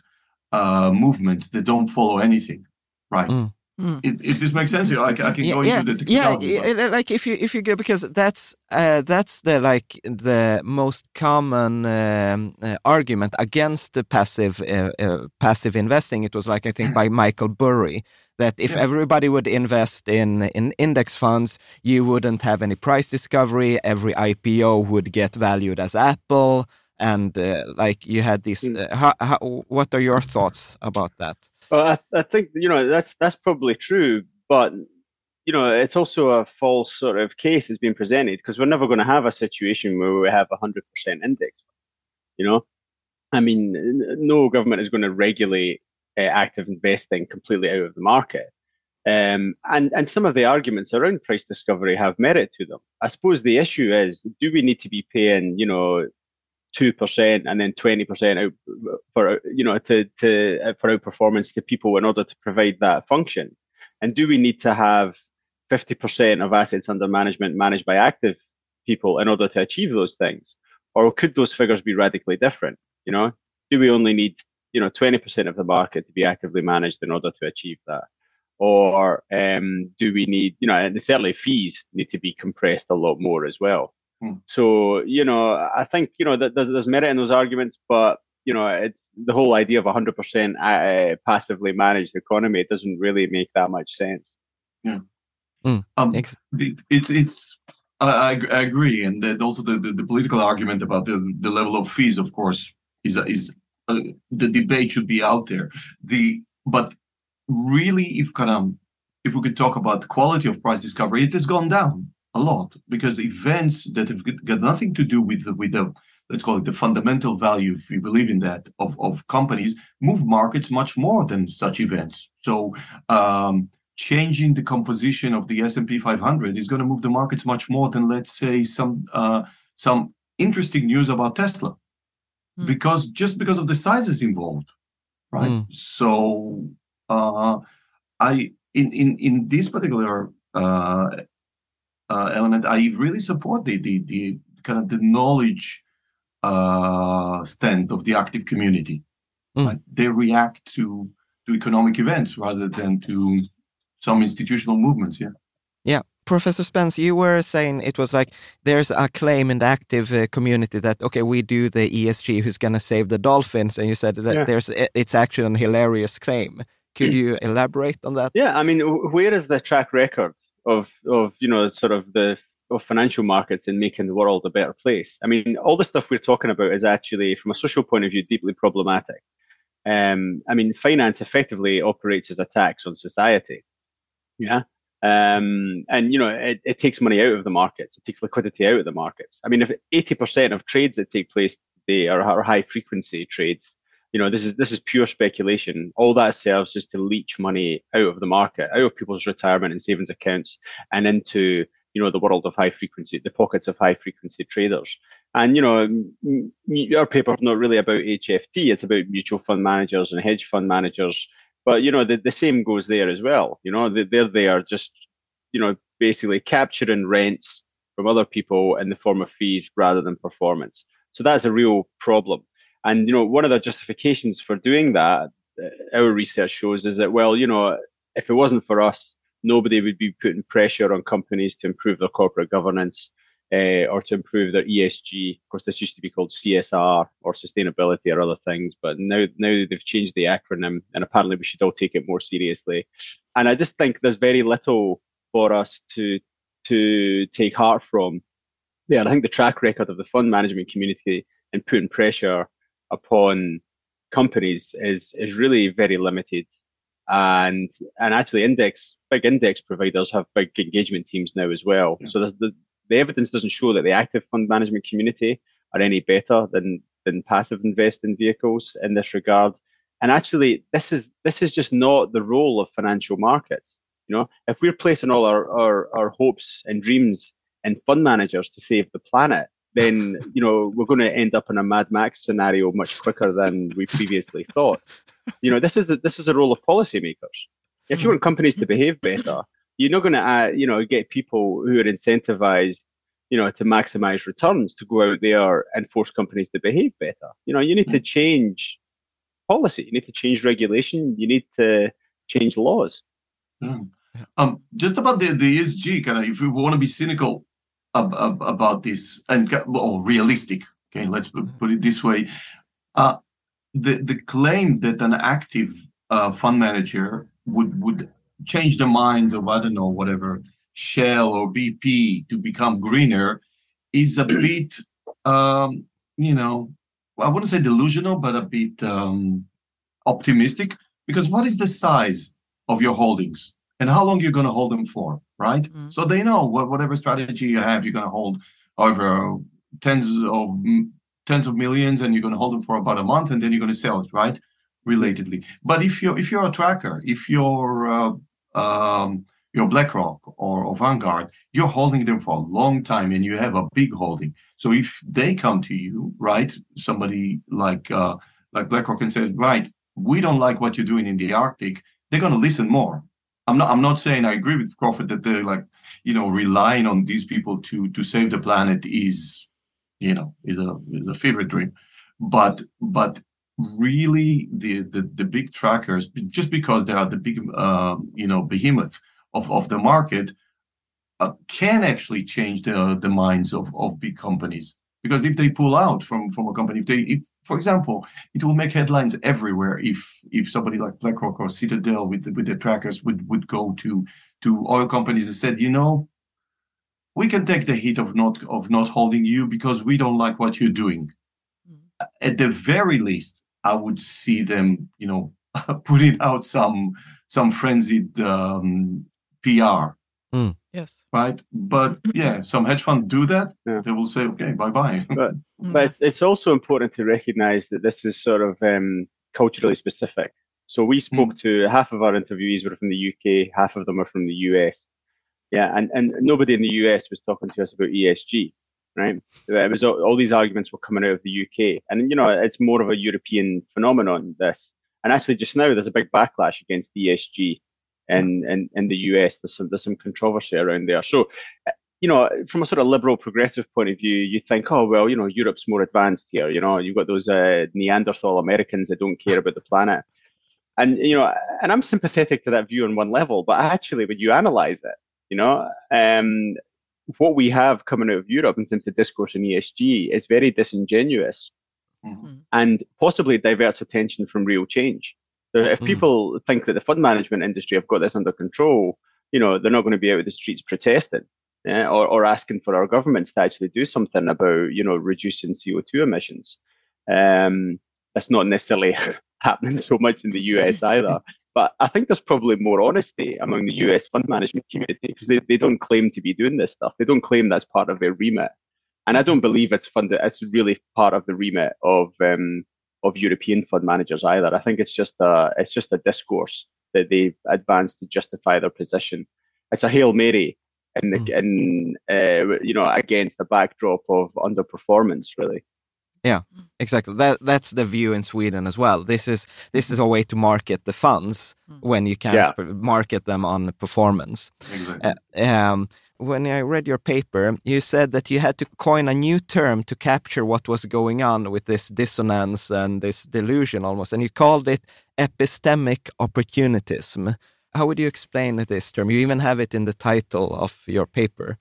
uh, movements that don't follow anything, right? Mm. Mm. It, this makes sense, I, I can go yeah, into the yeah, but- yeah, like if you if you go because that's uh, that's the like the most common um, uh, argument against the passive uh, uh, passive investing. It was like I think by Michael Burry that if Yeah. everybody would invest in in index funds, you wouldn't have any price discovery. Every IPO would get valued as Apple, and uh, like you had this. Mm. Uh, how, how, what are your thoughts about that? Well, I, I think you know that's that's probably true, but you know it's also a false sort of case that's being presented because we're never going to have a situation where we have a hundred percent index. You know, I mean, no government is going to regulate uh, active investing completely out of the market. Um, and and some of the arguments around price discovery have merit to them. I suppose the issue is, do we need to be paying, you know, two percent and then twenty percent out for you know to to uh, for outperformance to people in order to provide that function? And do we need to have fifty percent of assets under management managed by active people in order to achieve those things, or could those figures be radically different? You know, do we only need you know twenty percent of the market to be actively managed in order to achieve that? Or um, do we need, you know, and certainly fees need to be compressed a lot more as well. Hmm. So, you know, I think, you know, that there's, there's merit in those arguments, but, you know, it's the whole idea of 100% uh, passively managed economy. It doesn't really make that much sense. Um, Ex- it, it's it's I, I I agree, and that also the, the, the political argument about the, the level of fees, of course, is is uh, the debate should be out there. The but really, if kind of if we could talk about quality of price discovery, it has gone down a lot because events that have got nothing to do with the, with the let's call it the fundamental value, if we believe in that, of, of companies move markets much more than such events. So um, changing the composition of the S&P 500 is going to move the markets much more than let's say some uh, some interesting news about Tesla Hmm. because just because of the sizes involved right Hmm. so uh, I in in in this particular uh, uh, element I really support the the the kind of the knowledge uh, stand of the active community Hmm. right? they react to to economic events rather than to some institutional movements yeah Yeah, Professor Spence, you were saying it was like there's a claim in the active uh, community that okay, we do the ESG, who's going to save the dolphins, and you said that Yeah. there's it's actually a hilarious claim. Could you elaborate on that? Yeah, I mean, where is the track record of of you know sort of the of financial markets and making the world a better place? I mean, all the stuff we're talking about is actually, from a social point of view, deeply problematic. Um, I mean, finance effectively operates as a tax on society. Yeah. Um, and you know, it, it takes money out of the markets. It takes liquidity out of the markets. I mean, if 80% of trades that take place today are, are high frequency trades, you know, this is this is pure speculation. All that serves is to leach money out of the market, out of people's retirement and savings accounts, and into you know the world of high frequency, the pockets of high frequency traders. And you know, your paper's not really about HFT; it's about mutual fund managers and hedge fund managers. But you know, the, the same goes there as well. You know, they, they're there just you know basically capturing rents from other people in the form of fees rather than performance. So that's a real problem. And you know, one of the justifications for doing that, uh, our research shows, is that well, you know, if it wasn't for us, nobody would be putting pressure on companies to improve their corporate governance uh, or to improve their ESG. Of course, this used to be called CSR or sustainability or other things, but now now they've changed the acronym, and apparently we should all take it more seriously. And I just think there's very little for us to to take heart from. Yeah, I think the track record of the fund management community in putting pressure upon companies is is really very limited. And and actually index big index providers have big engagement teams now as well. Yeah. so there's the the evidence doesn't show that the active fund management community are any better than than passive investing vehicles in this regard. And actually this is this is just not the role of financial markets you know? If we're placing all our our, our hopes and dreams in fund managers to save the planet then you know we're going to end up in a Mad Max scenario much quicker than we previously thought. You know, this is the, this is the role of policymakers. If you want companies to behave better, you're not going to uh, you know get people who are incentivized, you know, to maximize returns, to go out there and force companies to behave better. You know, you need to mm. change policy, you need to change regulation, you need to change laws. Mm. Um, just about the, the ESG, kind of, if we want to be cynical about this and or realistic, okay, let's put it this way, uh, the the claim that an active uh, fund manager would would change the minds of I don't know whatever Shell or BP to become greener is a bit, um, you know, I wouldn't say delusional, but a bit um, optimistic. Because what is the size of your holdings? And how long you're going to hold them for, right? Mm. So they know what, whatever strategy you have, you're going to hold over tens of tens of millions, and you're going to hold them for about a month, and then you're going to sell it, right? Relatedly, but if you're if you're a tracker, if you're uh, um, you're BlackRock or, or Vanguard, you're holding them for a long time and you have a big holding. So if they come to you, right, somebody like uh, like BlackRock and says, right, we don't like what you're doing in the Arctic, they're going to listen more. I'm not. I'm not saying I agree with Crawford that they're like, you know, relying on these people to to save the planet is, you know, is a is a favorite dream, but but really the the, the big trackers just because they are the big uh, you know behemoth of, of the market uh, can actually change the, the minds of, of big companies. Because if they pull out from, from a company, if they, if, for example, it will make headlines everywhere if if somebody like BlackRock or Citadel with the, with their trackers would, would go to to oil companies and said, you know, we can take the hit of not of not holding you because we don't like what you're doing. Mm. At the very least, I would see them, you know, *laughs* putting out some some frenzied um, PR. Mm. Yes. Right. But yeah, some hedge funds do that. Yeah. They will say, okay, bye bye. But, mm. but it's also important to recognize that this is sort of um, culturally specific. So we spoke mm. to half of our interviewees were from the UK, half of them are from the US. Yeah, and, and nobody in the US was talking to us about ESG, right? It was all, all these arguments were coming out of the UK, and you know it's more of a European phenomenon. This, and actually just now there's a big backlash against ESG in, in, in the US. There's some, there's some controversy around there. So, you know, from a sort of liberal progressive point of view, you think, oh, well, you know, Europe's more advanced here. You know, you've got those uh, Neanderthal Americans that don't care about the planet. And, you know, and I'm sympathetic to that view on one level, but actually, when you analyze it, you know, um, what we have coming out of Europe in terms of discourse on ESG is very disingenuous mm-hmm. and possibly diverts attention from real change. If mm. people think that the fund management industry have got this under control, you know, they're not going to be out in the streets protesting yeah, or, or asking for our governments to actually do something about, you know, reducing CO2 emissions. Um, that's not necessarily *laughs* happening so much in the US either. But I think there's probably more honesty among the US fund management community because they, they don't claim to be doing this stuff. They don't claim that's part of their remit. And I don't believe it's funded, it's really part of the remit of um, of European fund managers either. I think it's just a it's just a discourse that they advance to justify their position. It's a hail mary, in the, mm. in uh, you know against the backdrop of underperformance, really. Yeah, exactly. That that's the view in Sweden as well. This is this is a way to market the funds mm. when you can't yeah. market them on performance. Exactly. Uh, um, when I read your paper, you said that you had to coin a new term to capture what was going on with this dissonance and this delusion almost, and you called it epistemic opportunism. How would you explain this term? You even have it in the title of your paper.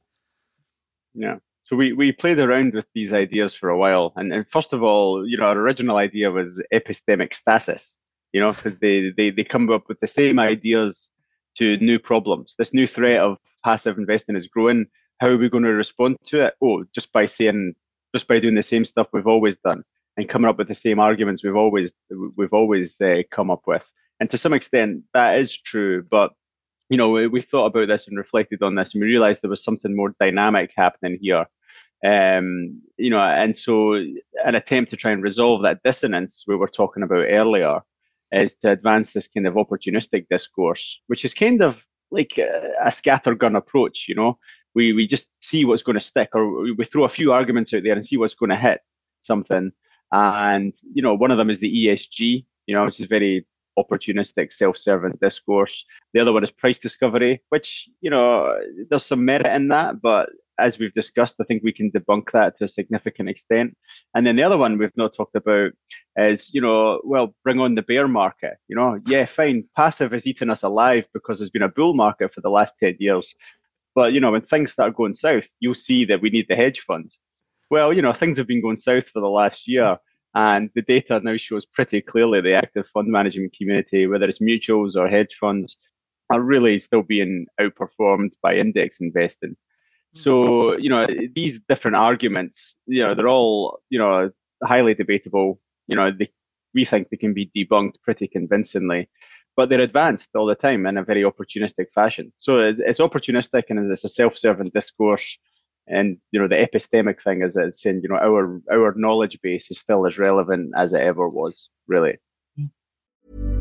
Yeah. So we, we played around with these ideas for a while. And, and first of all, you know, our original idea was epistemic stasis, you know, because they, they, they come up with the same ideas to new problems. This new threat of passive investing is growing. How are we going to respond to it? Oh, just by saying, just by doing the same stuff we've always done and coming up with the same arguments we've always we've always uh, come up with. And to some extent, that is true. But you know, we, we thought about this and reflected on this, and we realised there was something more dynamic happening here. Um, you know, and so an attempt to try and resolve that dissonance we were talking about earlier is to advance this kind of opportunistic discourse, which is kind of like a, a scattergun approach. You know, we we just see what's going to stick, or we throw a few arguments out there and see what's going to hit something. And you know, one of them is the ESG. You know, which is very opportunistic, self-serving discourse. The other one is price discovery, which you know there's some merit in that, but as we've discussed, I think we can debunk that to a significant extent. And then the other one we've not talked about is, you know, well, bring on the bear market. You know, yeah, fine, passive has eaten us alive because there's been a bull market for the last 10 years. But, you know, when things start going south, you'll see that we need the hedge funds. Well, you know, things have been going south for the last year. And the data now shows pretty clearly the active fund management community, whether it's mutuals or hedge funds, are really still being outperformed by index investing. So, you know, these different arguments, you know, they're all, you know, highly debatable. You know, they, we think they can be debunked pretty convincingly, but they're advanced all the time in a very opportunistic fashion. So it's opportunistic and it's a self-serving discourse. And you know, the epistemic thing is that it's saying, you know, our our knowledge base is still as relevant as it ever was, really. Mm.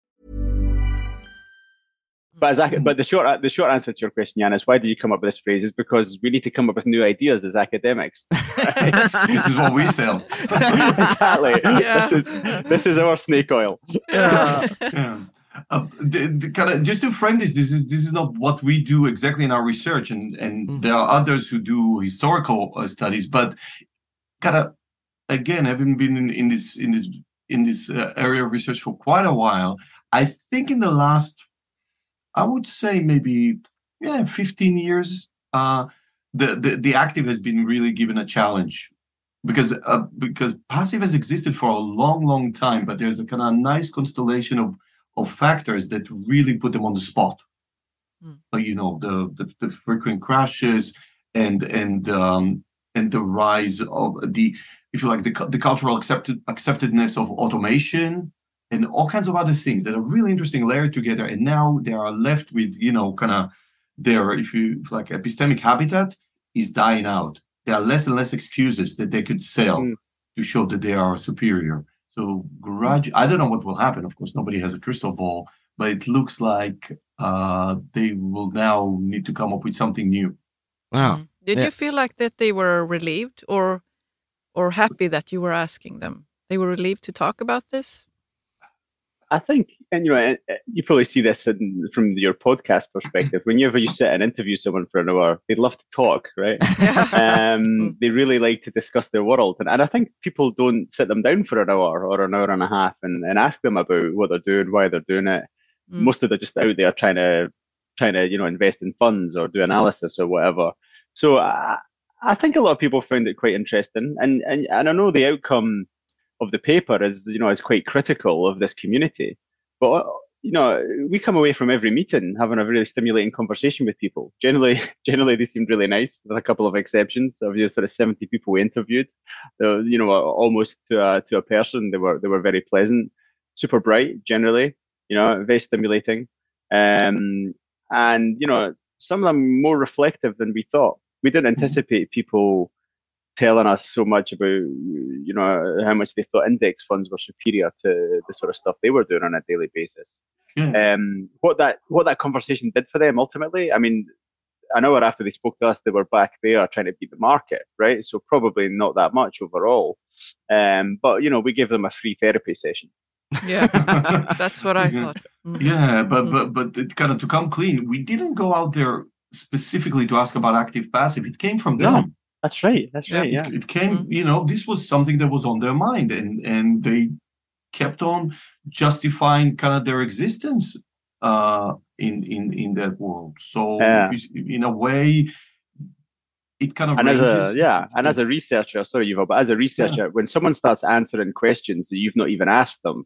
But as I, but the short the short answer to your question, Jan, is why did you come up with this phrase? Is because we need to come up with new ideas as academics. *laughs* this is what we sell. *laughs* exactly. Yeah. This, is, this is our snake oil. Yeah. yeah. Uh, the, the, kind of, just to frame this, this is this is not what we do exactly in our research, and and mm-hmm. there are others who do historical uh, studies. But kind of again, having been in, in this in this in this uh, area of research for quite a while, I think in the last I would say maybe yeah, 15 years. Uh, the, the the active has been really given a challenge because uh, because passive has existed for a long, long time, but there's a kind of nice constellation of of factors that really put them on the spot. Mm. you know, the, the, the frequent crashes and and um, and the rise of the if you like the the cultural accepted acceptedness of automation and all kinds of other things that are really interesting layered together. And now they are left with, you know, kind of their, if you like, epistemic habitat is dying out. There are less and less excuses that they could sell mm. to show that they are superior. So, grudge, I don't know what will happen. Of course, nobody has a crystal ball, but it looks like uh, they will now need to come up with something new. Wow. Mm. Did yeah. you feel like that they were relieved or or happy that you were asking them? They were relieved to talk about this? I think, and you know, you probably see this in, from your podcast perspective. Whenever you sit and interview someone for an hour, they love to talk, right? *laughs* um, mm. they really like to discuss their world, and, and I think people don't sit them down for an hour or an hour and a half and, and ask them about what they're doing, why they're doing it. Mm. Most of them are just out there trying to trying to you know invest in funds or do analysis or whatever. So I, I think a lot of people found it quite interesting, and and, and I know the outcome of the paper is you know is quite critical of this community. But you know, we come away from every meeting having a really stimulating conversation with people. Generally, *laughs* generally they seemed really nice, with a couple of exceptions. Of the sort of seventy people we interviewed, you know, almost to a, to a person, they were they were very pleasant, super bright. Generally, you know, very stimulating, um, and you know, some of them more reflective than we thought. We didn't mm-hmm. anticipate people telling us so much about you know how much they thought index funds were superior to the sort of stuff they were doing on a daily basis. Mm. Um, what that what that conversation did for them ultimately, I mean, an hour after they spoke to us, they were back there trying to beat the market, right? So probably not that much overall. Um, but you know, we give them a free therapy session. Yeah, *laughs* that's what I Yeah. thought. Mm. Yeah, but Mm. but but it kind of to come clean, we didn't go out there specifically to ask about active passive. It came from them. No, that's right. That's Yeah. right. Yeah. It, it came, Mm. you know, this was something that was on their mind, and and they kept on justifying kind of their existence uh, in in in that world. So Yeah. you- in a way, it kind of and as a yeah, and as a researcher, sorry, Yuval, but as a researcher, when someone starts answering questions that you've not even asked them,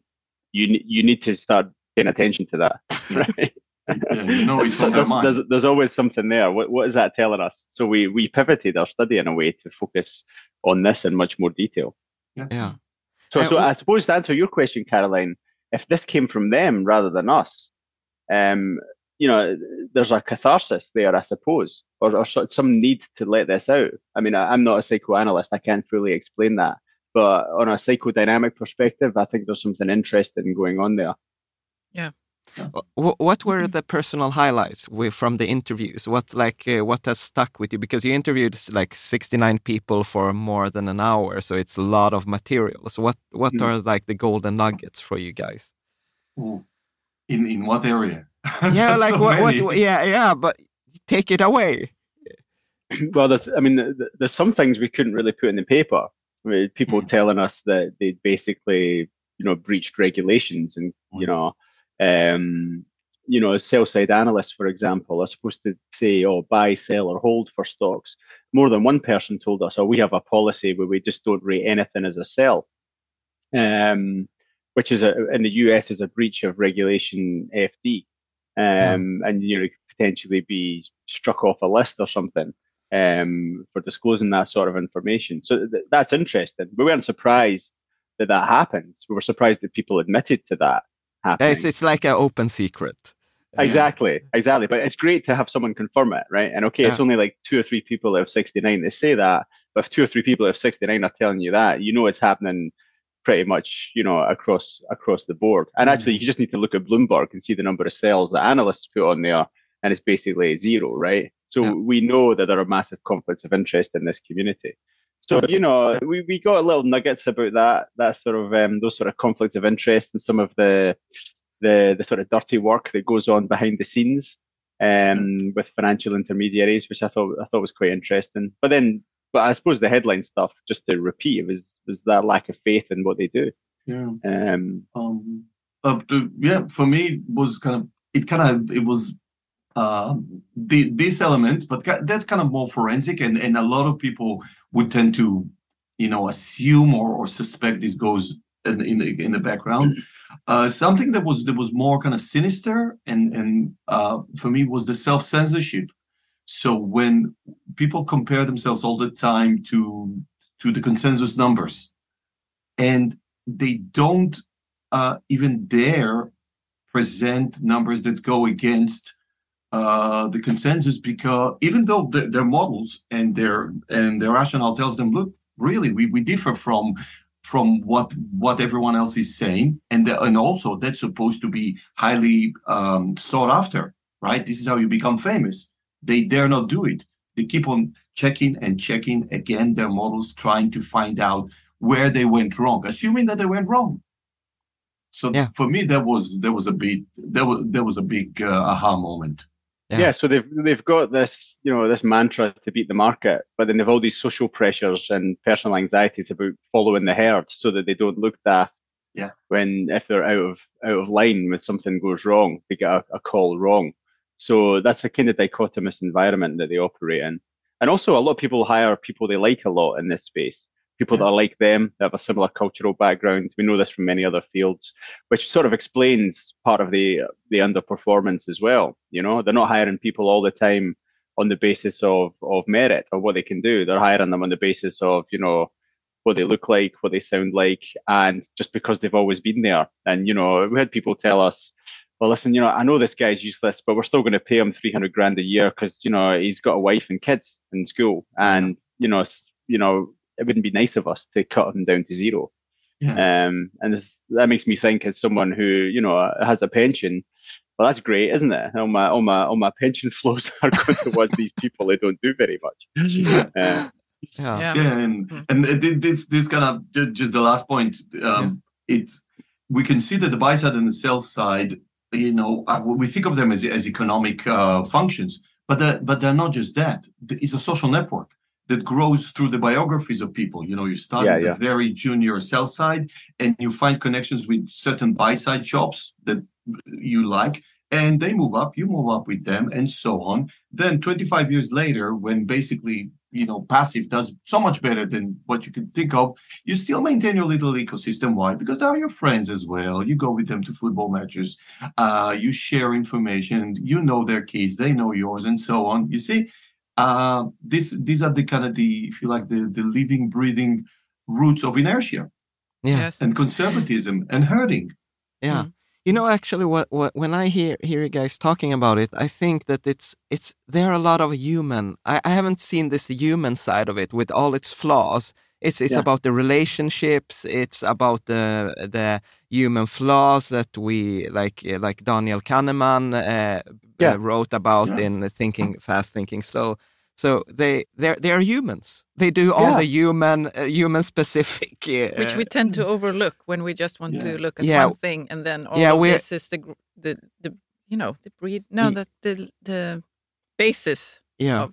you you need to start paying attention to that, *laughs* right? Yeah, you know it's *laughs* there's, there's, there's always something there. What what is that telling us? So we we pivoted our study in a way to focus on this in much more detail. Yeah. So, Uh, so w- I suppose to answer your question, Caroline, if this came from them rather than us, um, you know, there's a catharsis there, I suppose, or, or some need to let this out. I mean, I, I'm not a psychoanalyst; I can't fully explain that. But on a psychodynamic perspective, I think there's something interesting going on there. Wh- What were the personal highlights from the interviews? What like uh, what has stuck with you? Because you interviewed like sixty nine people for more than an hour, so it's a lot of material. So what what Mm. are like the golden nuggets for you guys? Ooh. In in what area? *laughs* Yeah, like so what, what? Yeah, yeah, but take it away. *clears throat* well, there's, I mean, th- th- there's some things we couldn't really put in the paper. I mean, people Mhm. telling us that they basically, you know, breached regulations and, you Mhm. know, um, you know, a sell side analysts, for example, are supposed to say, oh, buy, sell, or hold for stocks. More than one person told us, oh, we have a policy where we just don't rate anything as a sell, um, which is a, in the US is a breach of regulation FD. Um, and you know, you could potentially be struck off a list or something um, for disclosing that sort of information. So th- that's interesting. We weren't surprised that that happens. We were surprised that people admitted to that Yeah, happening. it's it's like an open secret. Exactly, exactly. But it's great to have someone confirm it, right? And okay, it's Yeah. only like two or three people out of 69 that say that. But if two or three people out of 69 are telling you that, you know it's happening pretty much, you know, across across the board. And actually, mm. you just need to look at Bloomberg and see the number of sales that analysts put on there, and it's basically zero, right? So Yeah. we know that there are massive conflicts of interest in this community. So you know, we, we got little nuggets about that, that sort of um, those sort of conflicts of interest and some of the the the sort of dirty work that goes on behind the scenes um, with financial intermediaries, which I thought I thought was quite interesting. But then, but I suppose the headline stuff, just to repeat, was was that lack of faith in what they do. Yeah. Um, um uh, yeah for me was kind of it kind of it was um the this element but that's kind of more forensic and and a lot of people would tend to you know assume or, or suspect this goes in, in the in the background. Uh something that was that was more kind of sinister and and uh for me was the self-censorship. So when people compare themselves all the time to to the consensus numbers and they don't uh, even dare present numbers that go against uh, the consensus because even though the, their models and their and their rationale tells them, look, really, we, we differ from from what what everyone else is saying, and the, and also that's supposed to be highly um, sought after, right? This is how you become famous. They dare not do it. They keep on checking and checking again their models, trying to find out where they went wrong, assuming that they went wrong. So Yeah. for me, that was that was a bit that was that was a big uh, aha moment. Yeah. yeah. so they've they've got this you know this mantra to beat the market, but then they've all these social pressures and personal anxieties about following the herd, so that they don't look daft. Yeah. When if they're out of out of line when something goes wrong, they get a, a call wrong. So that's a kind of dichotomous environment that they operate in. And also, a lot of people hire people they like a lot in this space. People that are like them, that have a similar cultural background. We know this from many other fields, which sort of explains part of the the underperformance as well. You know, they're not hiring people all the time on the basis of of merit or what they can do. They're hiring them on the basis of you know what they look like, what they sound like, and just because they've always been there. And you know, we had people tell us, "Well, listen, you know, I know this guy's useless, but we're still going to pay him three hundred grand a year because you know he's got a wife and kids in school, and you know, you know, it wouldn't be nice of us to cut him down to zero. Yeah. Um, and this, that makes me think as someone who, you know, has a pension, well, that's great, isn't it? All my all my all my pension *laughs* flows are going towards these people who don't do very much. Uh, yeah. yeah, yeah, and mm. and this this kind of just the last point. Um, yeah. It's we can see that the buy side and the sell side, you know, uh, we think of them as as economic uh, functions, but the, but they're not just that. It's a social network that grows through the biographies of people. You know, you start yeah, as yeah. a very junior sell side, and you find connections with certain buy side shops that you like, and they move up, you move up with them, and so on. Then 25 years later, when basically you know passive does so much better than what you could think of, you still maintain your little ecosystem. Why? Because they are your friends as well. You go with them to football matches, uh, you share information, you know their kids, they know yours, and so on. You see, uh, this these are the kind of the if you like the the living, breathing roots of inertia. Yeah. Yes. And conservatism and herding. Yeah. Mm-hmm. You know, actually, what, what when I hear hear you guys talking about it, I think that it's it's there are a lot of human. I, I haven't seen this human side of it with all its flaws. It's it's yeah. about the relationships. It's about the the human flaws that we like like Daniel Kahneman uh, yeah. uh, wrote about yeah. in Thinking Fast, Thinking Slow. So they they're they're humans. They do all yeah. the human uh, human specific, uh, *laughs* which we tend to overlook when we just want yeah. to look at yeah. one thing, and then all yeah, of this is the the the you know the breed no the the the basis yeah. of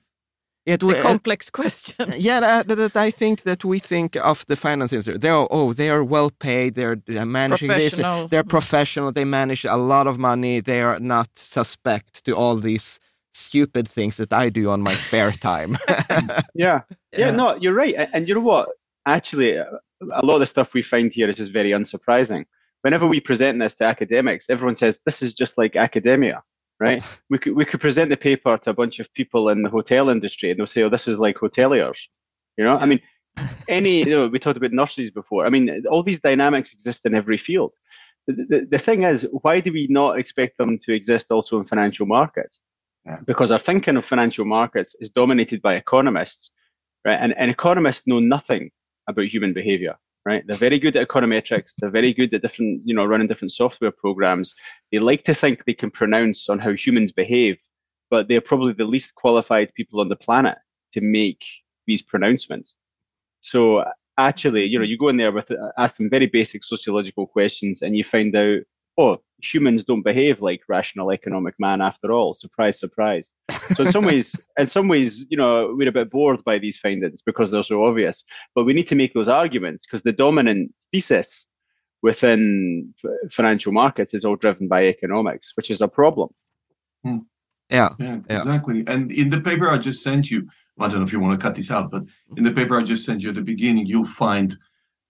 yeah, the uh, complex *laughs* question. *laughs* Yeah, that, that, I think that we think of the finance industry. They are oh, they are well paid. They're managing this. They're professional. They manage a lot of money. They are not suspect to all these stupid things that I do on my spare *laughs* time. yeah. yeah, yeah, no, you're right. And you know what? Actually, a lot of the stuff we find here is just very unsurprising. Whenever we present this to academics, everyone says this is just like academia, right? *laughs* we could we could present the paper to a bunch of people in the hotel industry, and they'll say, "Oh, this is like hoteliers," you know. I mean, any you know, we talked about nurseries before. I mean, all these dynamics exist in every field. The, the, the thing is, why do we not expect them to exist also in financial markets? yeah. because our thinking of financial markets is dominated by economists, right? And, and economists know nothing about human behavior, right? They're very good at econometrics. They're very good at different, you know, running different software programs. They like to think they can pronounce on how humans behave, but they're probably the least qualified people on the planet to make these pronouncements. So actually, you know, you go in there with uh, ask them very basic sociological questions, and you find out oh, humans don't behave like rational economic man after all. Surprise, surprise. So in some ways, in some ways, you know, we're a bit bored by these findings because they're so obvious. But we need to make those arguments because the dominant thesis within financial markets is all driven by economics, which is a problem. Hmm. Yeah. yeah, exactly. And in the paper I just sent you, I don't know if you want to cut this out, but in the paper I just sent you at the beginning, you'll find,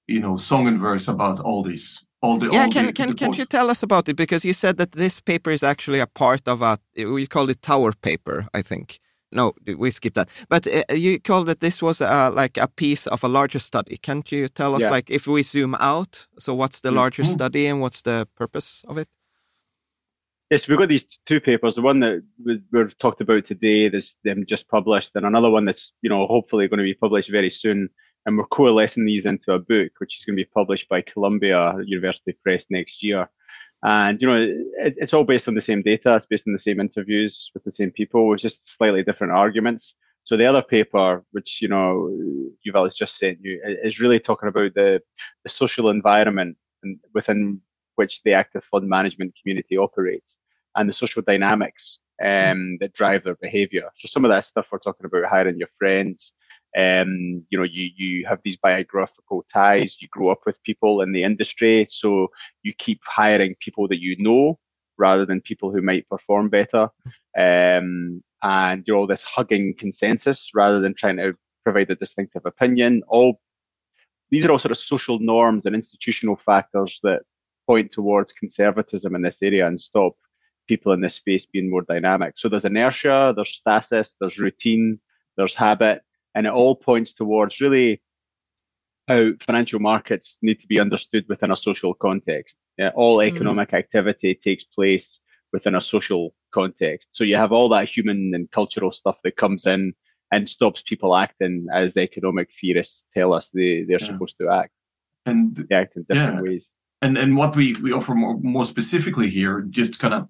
you know, song and verse about all these all the yeah all can the, can the can you tell us about it? Because you said that this paper is actually a part of a we call it tower paper i think. No we skip that. But uh, you called that this was uh, like a piece of a larger study. Can't you tell us yeah. like if we zoom out so what's the larger mm -hmm. study and what's the purpose of it? Yes, we've got these two papers. The one that we've talked about today, this them just published, and another one that's you know hopefully going to be published very soon and we're coalescing these into a book, which is going to be published by Columbia University Press next year. And you know, it, it's all based on the same data. It's based on the same interviews with the same people, with just slightly different arguments. So the other paper, which you know Yuval has just sent you, is really talking about the the social environment within which the active fund management community operates and the social dynamics um, that drive their behavior. So some of that stuff we're talking about hiring your friends, um, you know, you you have these biographical ties. You grow up with people in the industry, so you keep hiring people that you know rather than people who might perform better. Um, and you're all this hugging consensus rather than trying to provide a distinctive opinion. All these are all sort of social norms and institutional factors that point towards conservatism in this area and stop people in this space being more dynamic. So there's inertia, there's stasis, there's routine, there's habit, and it all points towards really how financial markets need to be understood within a social context. Yeah, all mm-hmm. economic mm. activity takes place within a social context. So you have all that human and cultural stuff that comes in and stops people acting as economic theorists tell us they, they're yeah. supposed to act. And they act in different yeah. ways. And and what we, we offer more, more specifically here, just kind of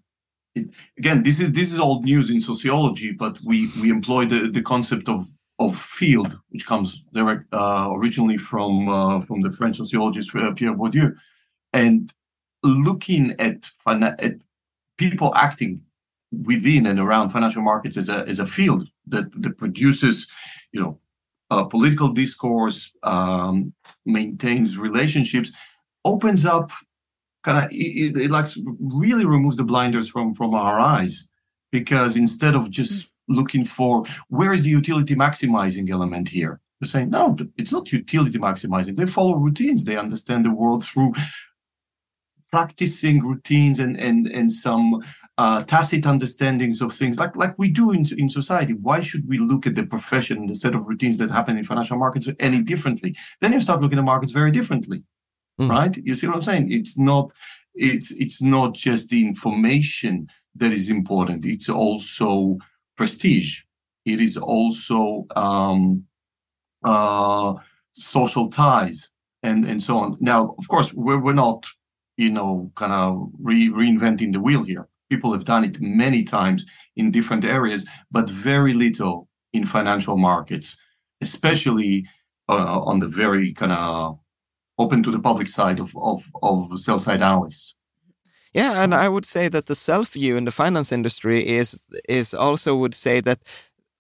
it, again, this is this is old news in sociology, but we we employ the, the concept of of field, which comes direct uh, originally from uh, from the French sociologist uh, Pierre Bourdieu, and looking at at people acting within and around financial markets as a as a field that that produces, you know, political discourse, um, maintains relationships, opens up kind of it, it, like really removes the blinders from from our eyes. Because instead of just looking for where is the utility maximizing element here they're saying no it's not utility maximizing they follow routines they understand the world through practicing routines and and and some uh, tacit understandings of things like like we do in, in society why should we look at the profession and the set of routines that happen in financial markets any differently then you start looking at markets very differently mm. right? You see what I'm saying? It's not it's it's not just the information that is important. It's also prestige. It is also um, uh, social ties and and so on. Now, of course, we're we're not you know kind of re- reinventing the wheel here. People have done it many times in different areas, but very little in financial markets, especially uh, on the very kind of open to the public side of, of, of sell side analysts. Yeah, and I would say that the self view in the finance industry is is also would say that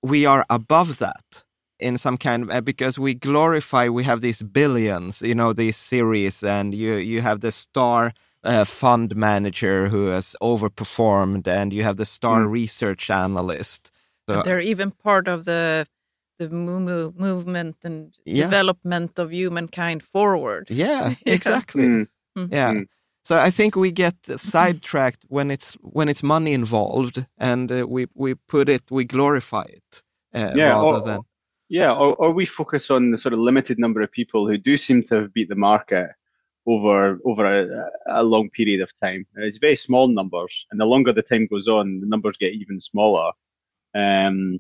we are above that in some kind of, uh, because we glorify we have these billions, you know, these series, and you you have the star uh, fund manager who has overperformed, and you have the star mm. research analyst. So, they're even part of the the moo movement and yeah. development of humankind forward. Yeah, *laughs* exactly. mm. Yeah. So I think we get sidetracked when it's when it's money involved, and uh, we we put it, we glorify it uh, yeah, rather or, than yeah, or, or we focus on the sort of limited number of people who do seem to have beat the market over over a, a long period of time. It's very small numbers, and the longer the time goes on, the numbers get even smaller. Um,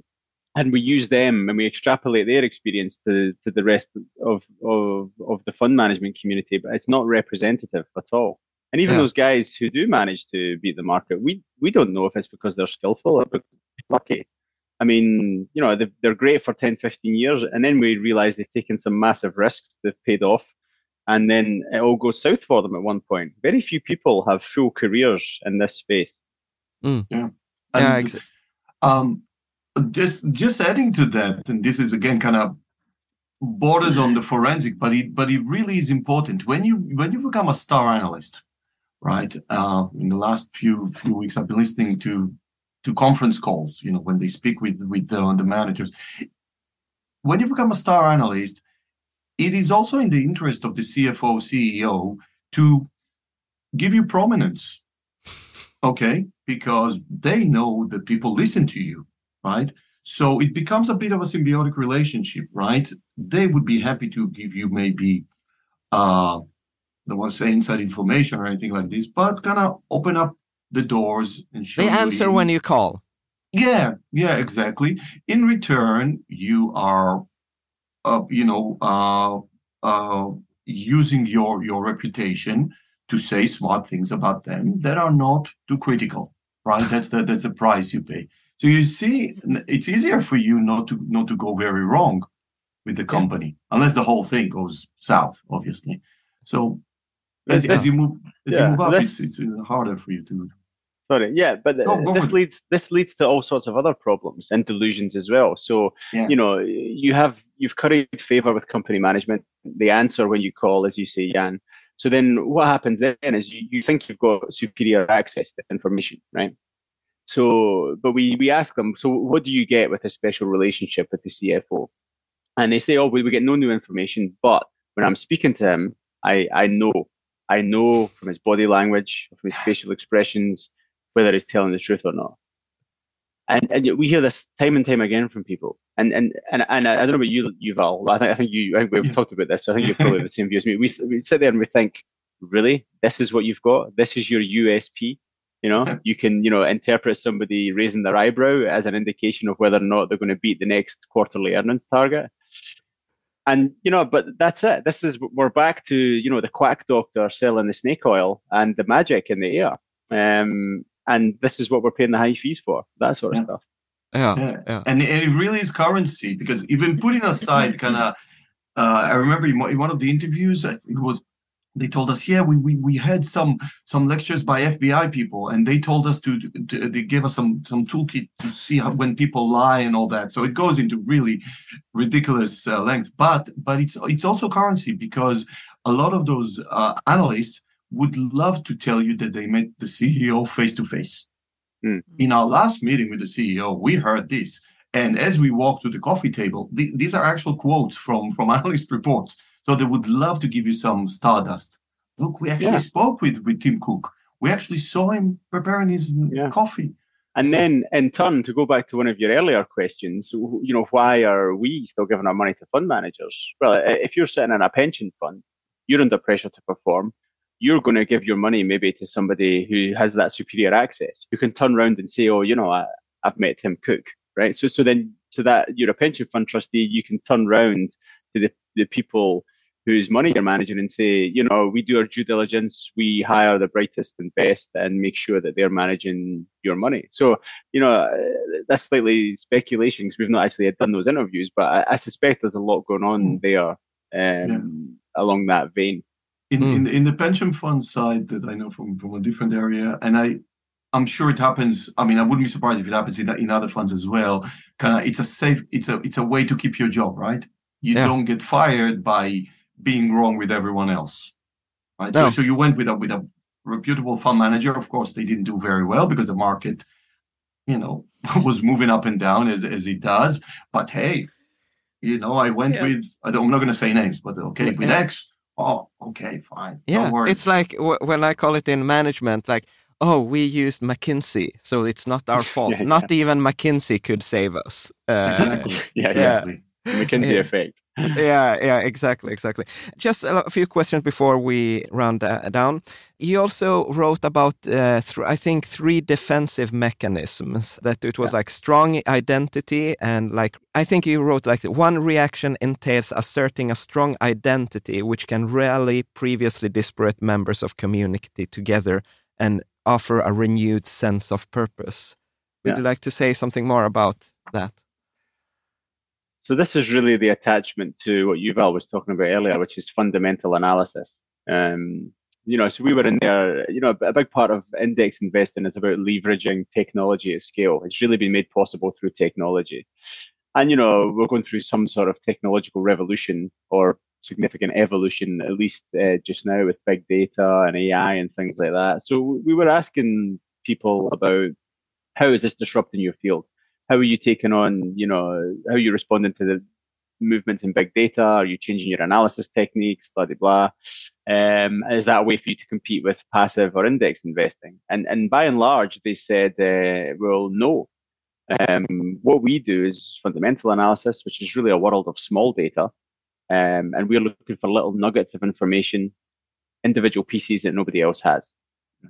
and we use them and we extrapolate their experience to, to the rest of, of, of the fund management community, but it's not representative at all. And even yeah. those guys who do manage to beat the market, we, we don't know if it's because they're skillful or lucky. I mean, you know, they're great for 10, 15 years, and then we realize they've taken some massive risks, they've paid off, and then it all goes south for them at one point. Very few people have full careers in this space. Mm. Yeah. And, yeah, ex- um, just just adding to that, and this is again kind of borders on the forensic, but it but it really is important when you when you become a star analyst, right? Uh, in the last few few weeks, I've been listening to to conference calls. You know, when they speak with with the, the managers. When you become a star analyst, it is also in the interest of the CFO CEO to give you prominence, okay? Because they know that people listen to you right? So it becomes a bit of a symbiotic relationship, right? They would be happy to give you maybe, uh, I to say inside information or anything like this, but kind of open up the doors and show. They answer when you call. Yeah, yeah, exactly. In return, you are, uh, you know, uh, uh, using your your reputation to say smart things about them that are not too critical, right? That's the that's the price you pay. So you see, it's easier for you not to not to go very wrong with the company, yeah. unless the whole thing goes south, obviously. So as, yeah. as you move as yeah. you move up, it's it's uh, harder for you to. Move. Sorry, yeah, but no, this leads this leads to all sorts of other problems and delusions as well. So you know, you have you've curried favor with company management. The answer when you call, as you say, Jan. So then what happens then is you, you think you've got superior access to information, right? So, but we we ask them, so what do you get with a special relationship with the CFO? And they say, oh, we, we get no new information, but when I'm speaking to him, I I know, I know from his body language, from his facial expressions, whether he's telling the truth or not. And and we hear this time and time again from people. And and and, and I don't know about you, Yuval. I think I think you I think we've yeah. talked about this. So I think you're probably the same view as me. We we sit there and we think, really, this is what you've got. This is your USP. You know, you can, you know, interpret somebody raising their eyebrow as an indication of whether or not they're going to beat the next quarterly earnings target. And, you know, but that's it. This is, we're back to, you know, the quack doctor selling the snake oil and the magic in the air. Um, and this is what we're paying the high fees for. That sort of Yeah. stuff. Yeah, Yeah. yeah. And, and it really is currency because even putting aside kind of, uh, I remember in one in one of the interviews, I think it was, they told us, yeah, we, we, we had some some lectures by FBI people, and they told us to, to they gave us some some toolkit to see how, when people lie and all that. So it goes into really ridiculous uh, length, but but it's it's also currency because a lot of those uh, analysts would love to tell you that they met the CEO face to face. In our last meeting with the CEO, we heard this. And as we walked to the coffee table, th- these are actual quotes from, from *laughs* analyst reports. So they would love to give you some stardust. Look, we actually Yeah. spoke with, with Tim Cook. We actually saw him preparing his Yeah. coffee. And then, in turn, to go back to one of your earlier questions, you know, why are we still giving our money to fund managers? Well, if you're sitting in a pension fund, you're under pressure to perform. You're going to give your money maybe to somebody who has that superior access, who can turn around and say, "Oh, you know, I, I've met Tim Cook," right? So, so then, to that, you're a pension fund trustee. You can turn around to the the people whose money you're managing and say, you know, we do our due diligence, we hire the brightest and best and make sure that they're managing your money. So, you know, uh, that's slightly speculation because we've not actually done those interviews, but I, I suspect there's a lot going on there um, along that vein. in, Mm. in in the pension fund side that I know from from a different area, and I I'm sure it happens. I mean, I wouldn't be surprised if it happens in, in other funds as well. Kind of, it's a safe, it's a it's a way to keep your job, right? You Yeah. don't get fired by being wrong with everyone else, right? No. So so you went with a with a reputable fund manager. Of course, they didn't do very well because the market, you know, *laughs* was moving up and down as as it does. But hey, you know, I went Yeah. with I don't, I'm not going to say names, but okay, with Yeah. X. Oh, okay, fine. Yeah, Don't worry. it's like w- when I call it in management, like, oh, we used McKinsey, so it's not our *laughs* fault. Yeah, not even McKinsey could save us. Uh, Exactly. Yeah, exactly. McKinsey Yeah. effect. Yeah, yeah, exactly, exactly. Just a, few questions before we round uh, down. You also wrote about, uh, I think, three defensive mechanisms. That it was like strong identity and like I think you wrote like one reaction entails asserting a strong identity which can rally previously disparate members of community together and offer a renewed sense of purpose. Would Yeah. you like to say something more about that? So this is really the attachment to what Yuval was talking about earlier, which is fundamental analysis. Um, you know, so we were in there. You know, a big part of index investing is about leveraging technology at scale. It's really been made possible through technology, and you know, we're going through some sort of technological revolution or significant evolution, at least uh, just now with big data and AI and things like that. So we were asking people about how is this disrupting your field? How are you taking on, you know, how are you responding to the movements in big data? Are you changing your analysis techniques? Blah blah blah. Um, is that a way for you to compete with passive or index investing? And and by and large, they said, uh, well, no. Um, what we do is fundamental analysis, which is really a world of small data, um, and we're looking for little nuggets of information, individual pieces that nobody else has.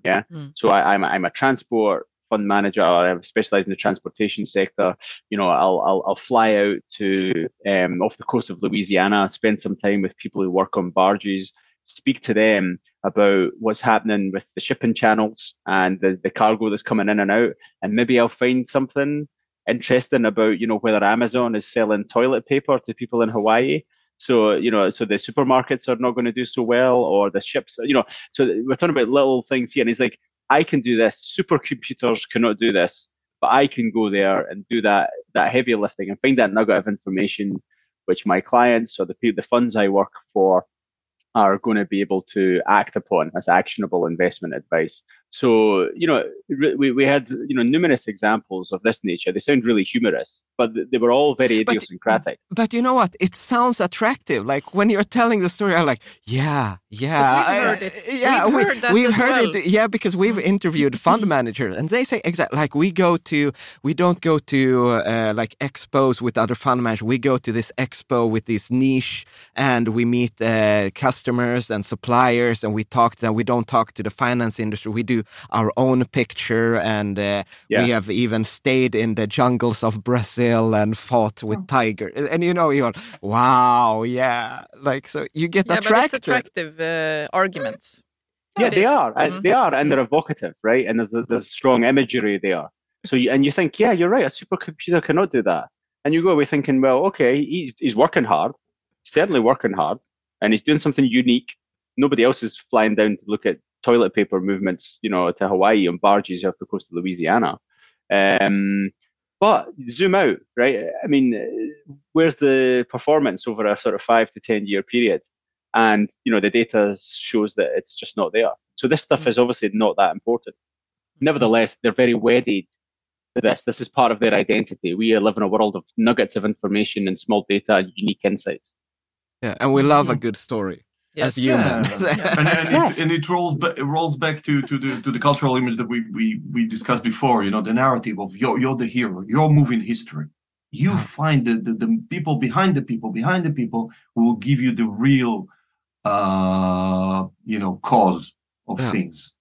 Yeah. Mm. So I, I'm a- I'm a transport fund manager. I specialize in the transportation sector. You know, I'll I'll, I'll fly out to um, off the coast of Louisiana, spend some time with people who work on barges, speak to them about what's happening with the shipping channels and the, the cargo that's coming in and out, and maybe I'll find something interesting about you know whether Amazon is selling toilet paper to people in Hawaii. So you know, so the supermarkets are not going to do so well, or the ships, you know. So we're talking about little things here, and he's like, I can do this. Supercomputers cannot do this, but I can go there and do that that heavy lifting and find that nugget of information, which my clients or the the funds I work for, are going to be able to act upon as actionable investment advice. So you know, we we had you know numerous examples of this nature. They sound really humorous, but they were all very idiosyncratic. But you know what? It sounds attractive. Like when you're telling the story, I'm like, yeah, yeah, But we've heard it. yeah. We've we, heard that we've heard well. Mm. it. Yeah, because we've interviewed fund *laughs* managers, and they say exactly like we go to, we don't go to uh, like expos with other fund managers. We go to this expo with this niche, and we meet uh, customers and suppliers, and we talk to them. We don't talk to the finance industry. We do our own picture, and uh, Yeah. we have even stayed in the jungles of Brazil and fought with Oh. tiger. And you know, you're wow, yeah, like so you get Yeah, but it's attracted. attractive uh, arguments. yeah, it they is. are. and Mhm. They are, and they're evocative, right? And there's there's strong imagery there. So you, and you think, yeah, you're right. A supercomputer cannot do that. And you go away thinking, well, okay, he's he's working hard, certainly working hard, and he's doing something unique. Nobody else is flying down to look at toilet paper movements, you know, to Hawaii on barges off the coast of Louisiana. Um, but zoom out, right? I mean, uh, where's the performance over a sort of five to ten year period? And you know, the data shows that it's just not there. So this stuff is obviously not that important. Nevertheless, they're very wedded to this. This is part of their identity. We live in a world of nuggets of information and small data and unique insights. Yeah, and we love a good story Yes. as humans. Yeah. and, and, Yes. it, and it rolls ba- it rolls back to to the to the cultural image that we we we discussed before. You know, the narrative of you're you're the hero. You're moving history. You find the, the the people behind the people behind the people who will give you the real, uh, you know, cause of Yeah. things.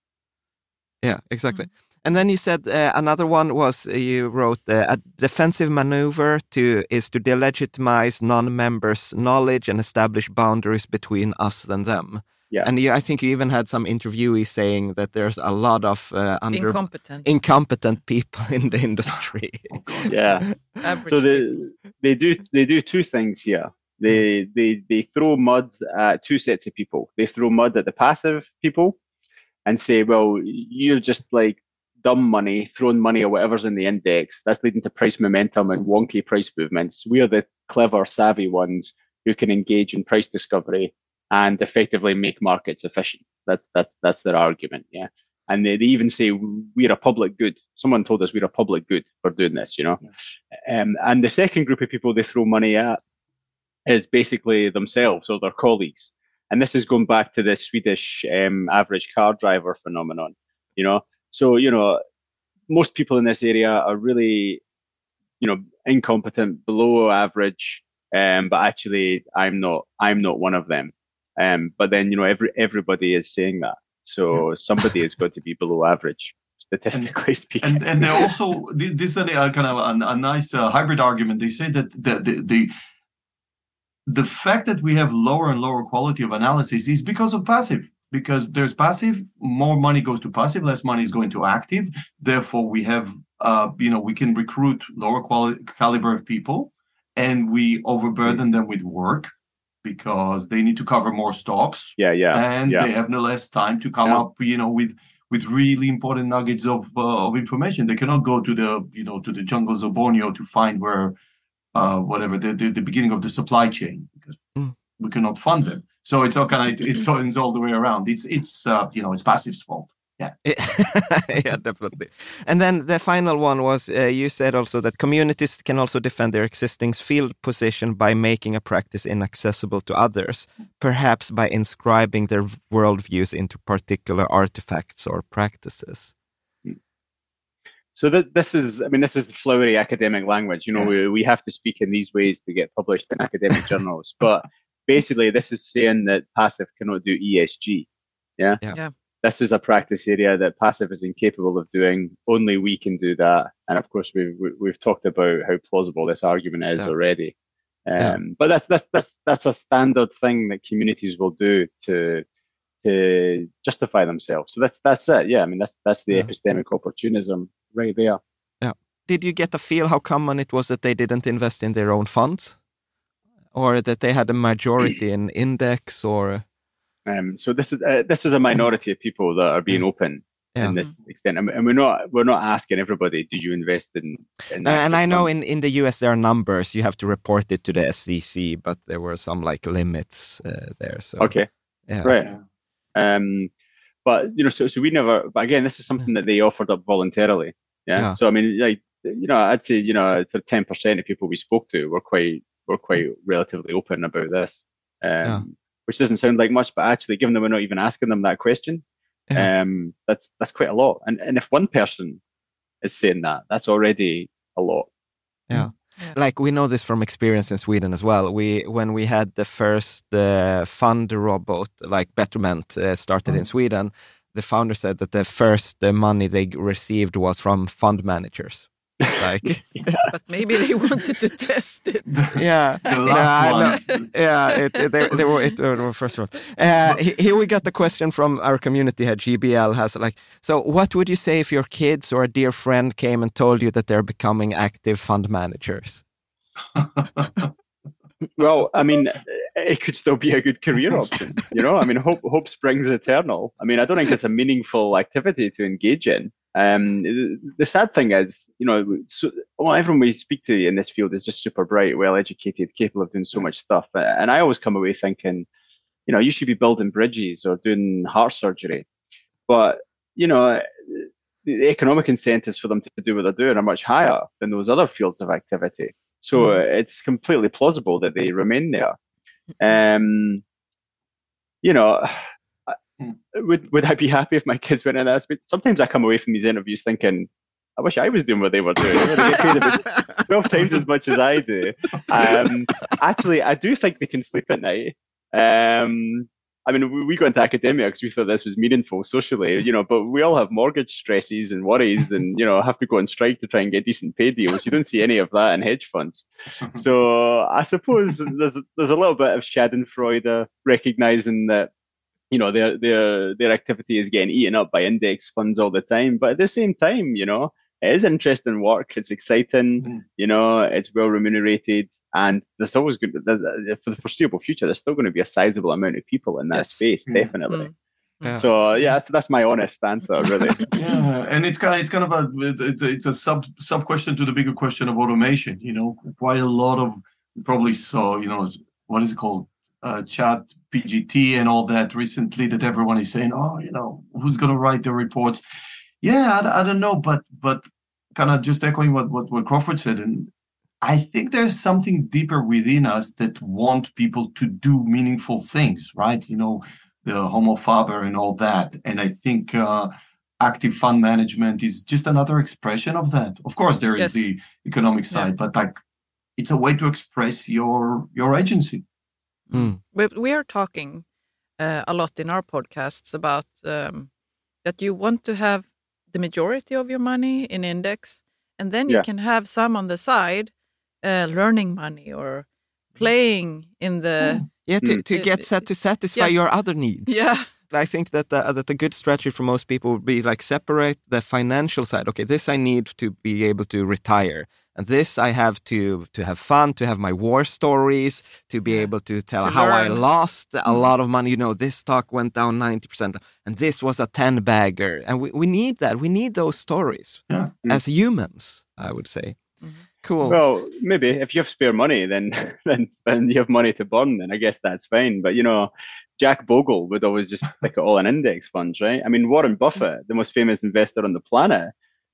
Yeah, exactly. And then you said uh, another one was uh, you wrote uh, a defensive maneuver to is to delegitimize non-members' knowledge and establish boundaries between us and them. Yeah. And you, I think you even had some interviewees saying that there's a lot of uh, under Incompetent. incompetent people in the industry. *laughs* Yeah. *laughs* Average so they they do they do two things here. They they they throw mud at two sets of people. They throw mud at the passive people and say, well, you're just like dumb money, throwing money or whatever's in the index. That's leading to price momentum and wonky price movements. We are the clever, savvy ones who can engage in price discovery and effectively make markets efficient. That's that's that's their argument. Yeah. And they, they even say we're a public good. Someone told us we're a public good for doing this, you know. Um, and the second group of people they throw money at is basically themselves or their colleagues. And this is going back to the Swedish um, average car driver phenomenon, you know. So, you know, most people in this area are really, you know, incompetent, below average. Um, but actually, I'm not. I'm not one of them. Um, but then, you know, every everybody is saying that. So somebody is going to be below average, statistically speaking. and and they *laughs* also this is a, a kind of a, a nice uh, hybrid argument. They say that the, the the the fact that we have lower and lower quality of analysis is because of passive. Because there's passive, more money goes to passive, less money is going to active. Therefore, we have uh, you know we can recruit lower quality caliber of people, and we overburden them with work because they need to cover more stocks yeah, yeah, and yeah. they have no less time to come Yeah. up you know with with really important nuggets of uh, of information they cannot go to the you know to the jungles of borneo to find where uh whatever the the, the beginning of the supply chain because Mm. we cannot fund them so it's all kind of it's, all- it's all the way around it's it's uh you know it's passive's fault yeah *laughs* yeah, definitely. And then the final one was uh, you said also that communities can also defend their existing field position by making a practice inaccessible to others, perhaps by inscribing their worldviews into particular artifacts or practices. So that this is, I mean, this is flowery academic language. You know, we, we have to speak in these ways to get published in academic journals. But basically, this is saying that passive cannot do ESG. Yeah. Yeah. Yeah. This is a practice area that passive is incapable of doing. Only we can do that. And of course, we've we- we've talked about how plausible this argument is Yeah. already. Um, Yeah. But that's that's that's that's a standard thing that communities will do to to justify themselves. So that's that's it. Yeah, I mean that's that's the Yeah. epistemic opportunism right there. Yeah. Did you get a feel how common it was that they didn't invest in their own funds? Or that they had a majority *clears throat* in index or Um, so this is uh, this is a minority of people that are being open Yeah. in this extent, and and we're not we're not asking everybody, did you invest in? in and I know in, in the US there are numbers you have to report it to the SEC, but there were some like limits uh, there. So Okay, yeah, right. Um, but you know, so so we never. But again, this is something that they offered up voluntarily. Yeah. Yeah. So I mean, like you know, I'd say you know, sort of ten percent of people we spoke to were quite were quite relatively open about this. Um, Yeah. Which doesn't sound like much, but actually, given that we're not even asking them that question, Yeah. um, that's that's quite a lot. And and if one person is saying that, that's already a lot. Yeah. Like we know this from experience in Sweden as well. We when we had the first uh, fund robot like Betterment uh, started in Sweden, the founder said that the first uh, money they received was from fund managers. Like, *laughs* but maybe they *laughs* wanted to test it. *laughs* yeah, The last Yeah, ones. no, yeah, it, it- they, they were it uh, were first one. Uh, here we got the question from our community head. GBL has like, so what would you say if your kids or a dear friend came and told you that they're becoming active fund managers? Well, I mean, it could still be a good career option. You know, I mean, hope hope springs eternal. I mean, I don't think it's a meaningful activity to engage in. Um, the sad thing is, you know, so, well, everyone we speak to in this field is just super bright, well educated, capable of doing so much stuff. And I always come away thinking, you know, you should be building bridges or doing heart surgery. But, you know, the economic incentives for them to do what they're doing are much higher than those other fields of activity. So uh, it's completely plausible that they remain there. Um, you know, I- would would I be happy if my kids went in that space? Sometimes I come away from these interviews thinking, I wish I was doing what they were doing. They get paid about *laughs* Twelve times as much as I do. Um, actually, I do think they can sleep at night. Um, I mean, we, we got into academia because we thought this was meaningful socially, you know, but we all have mortgage stresses and worries and, you know, have to go on strike to try and get decent pay deals. You don't see any of that in hedge funds. *laughs* So I suppose there's there's a little bit of Schadenfreude recognizing that, you know, their their their activity is getting eaten up by index funds all the time. But at the same time, you know, it is interesting work. It's exciting. You know, it's well remunerated. And there's always good for the foreseeable future. There's still going to be a sizable amount of people in that Yes. space, Mm. definitely. Yeah. So yeah, that's, that's my honest answer, really. *laughs* yeah, and it's kind of it's kind of a it's, it's a sub sub question to the bigger question of automation. You know, quite a lot of probably saw. You know, what is it called? Uh, chat PGT and all that recently that everyone is saying, oh, you know, who's going to write the reports? Yeah, I, I don't know, but but kind of just echoing what, what what Crawford said, and I think there's something deeper within us that want people to do meaningful things, right? You know, the homo faber and all that. And I think uh, active fund management is just another expression of that. Of course, there is Yes. the economic side, but like it's a way to express your your agency. We, we are talking uh, a lot in our podcasts about um, that you want to have the majority of your money in index, and then you Yeah. can have some on the side, uh, learning money or playing in the Yeah, to, Mm. to Uh, get set to satisfy yeah. your other needs. yeah I think that the, that a good strategy for most people would be like separate the financial side. Okay, this I need to be able to retire, and this I have to to have fun, to have my war stories, to be able to tell To how I lost a lot of money. You know, this stock went down ninety percent, and this was a ten bagger, and we, we need that. We need those stories Yeah. as humans. I would say. Mhm. Cool. Well, maybe if you have spare money, then *laughs* then then you have money to burn. Then I guess that's fine. But you know, Jack Bogle would always just stick it all in index funds, right? I mean, Warren Buffett, the most famous investor on the planet,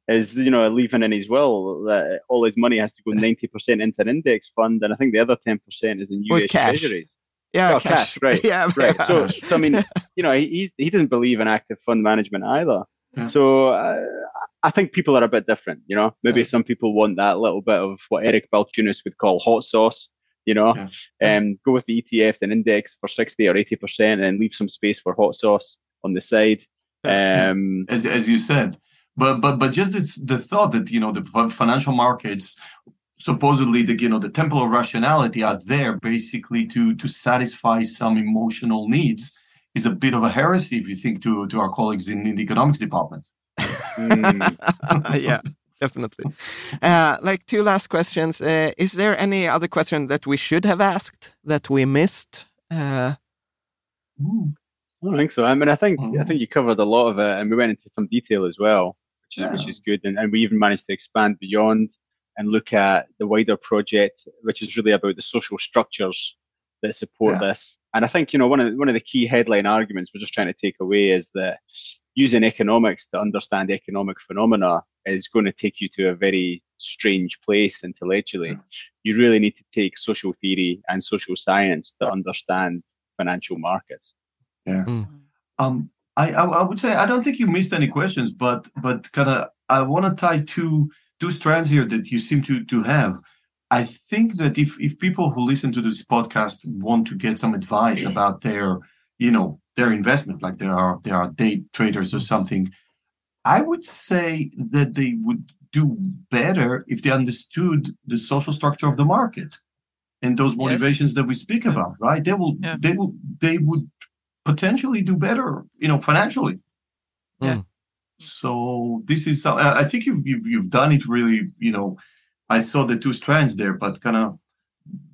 is you know leaving in his will that all his money has to go ninety percent into an index fund, and I think the other ten percent is in US cash. treasuries. yeah, oh, cash, right, *laughs* Yeah, Right. yeah. So, so I mean, *laughs* you know, he he's, he doesn't believe in active fund management either. Yeah. So uh, I think people are a bit different. You know, maybe Yeah. some people want that little bit of what Eric Balchunas would call hot sauce. You know, Yeah. um, go with the ETF and index for sixty or eighty percent, and leave some space for hot sauce on the side. Yeah. Um, as as you said. But but but just this the thought that you know the financial markets supposedly the you know the temple of rationality are there basically to to satisfy some emotional needs is a bit of a heresy if you think to to our colleagues in, in the economics department. mm, *laughs* yeah, definitely. Uh, like two last questions. Uh, is there any other question that we should have asked that we missed? Uh, I don't think so. I mean, I think I Mhm. think you covered a lot of it, and we went into some detail as well, which is which is good. And, and we even managed to expand beyond and look at the wider project, which is really about the social structures that support Yeah. this. And I think you know one of the, one of the key headline arguments we're just trying to take away is that using economics to understand economic phenomena is going to take you to a very strange place intellectually. You really need to take social theory and social science to understand financial markets. Yeah. Um, I, I I would say I don't think you missed any questions, but but kind of I want to tie two two strands here that you seem to to have. I think that if if people who listen to this podcast want to get some advice about their you know their investment, like there are there are day traders or something, I would say that they would do better if they understood the social structure of the market and those motivations yes. that we speak about, right? They will, yeah. they will, they would potentially do better, you know, financially. Yeah. Hmm. So this is, I think you've, you've you've done it really. You know, I saw the two strands there, but kind of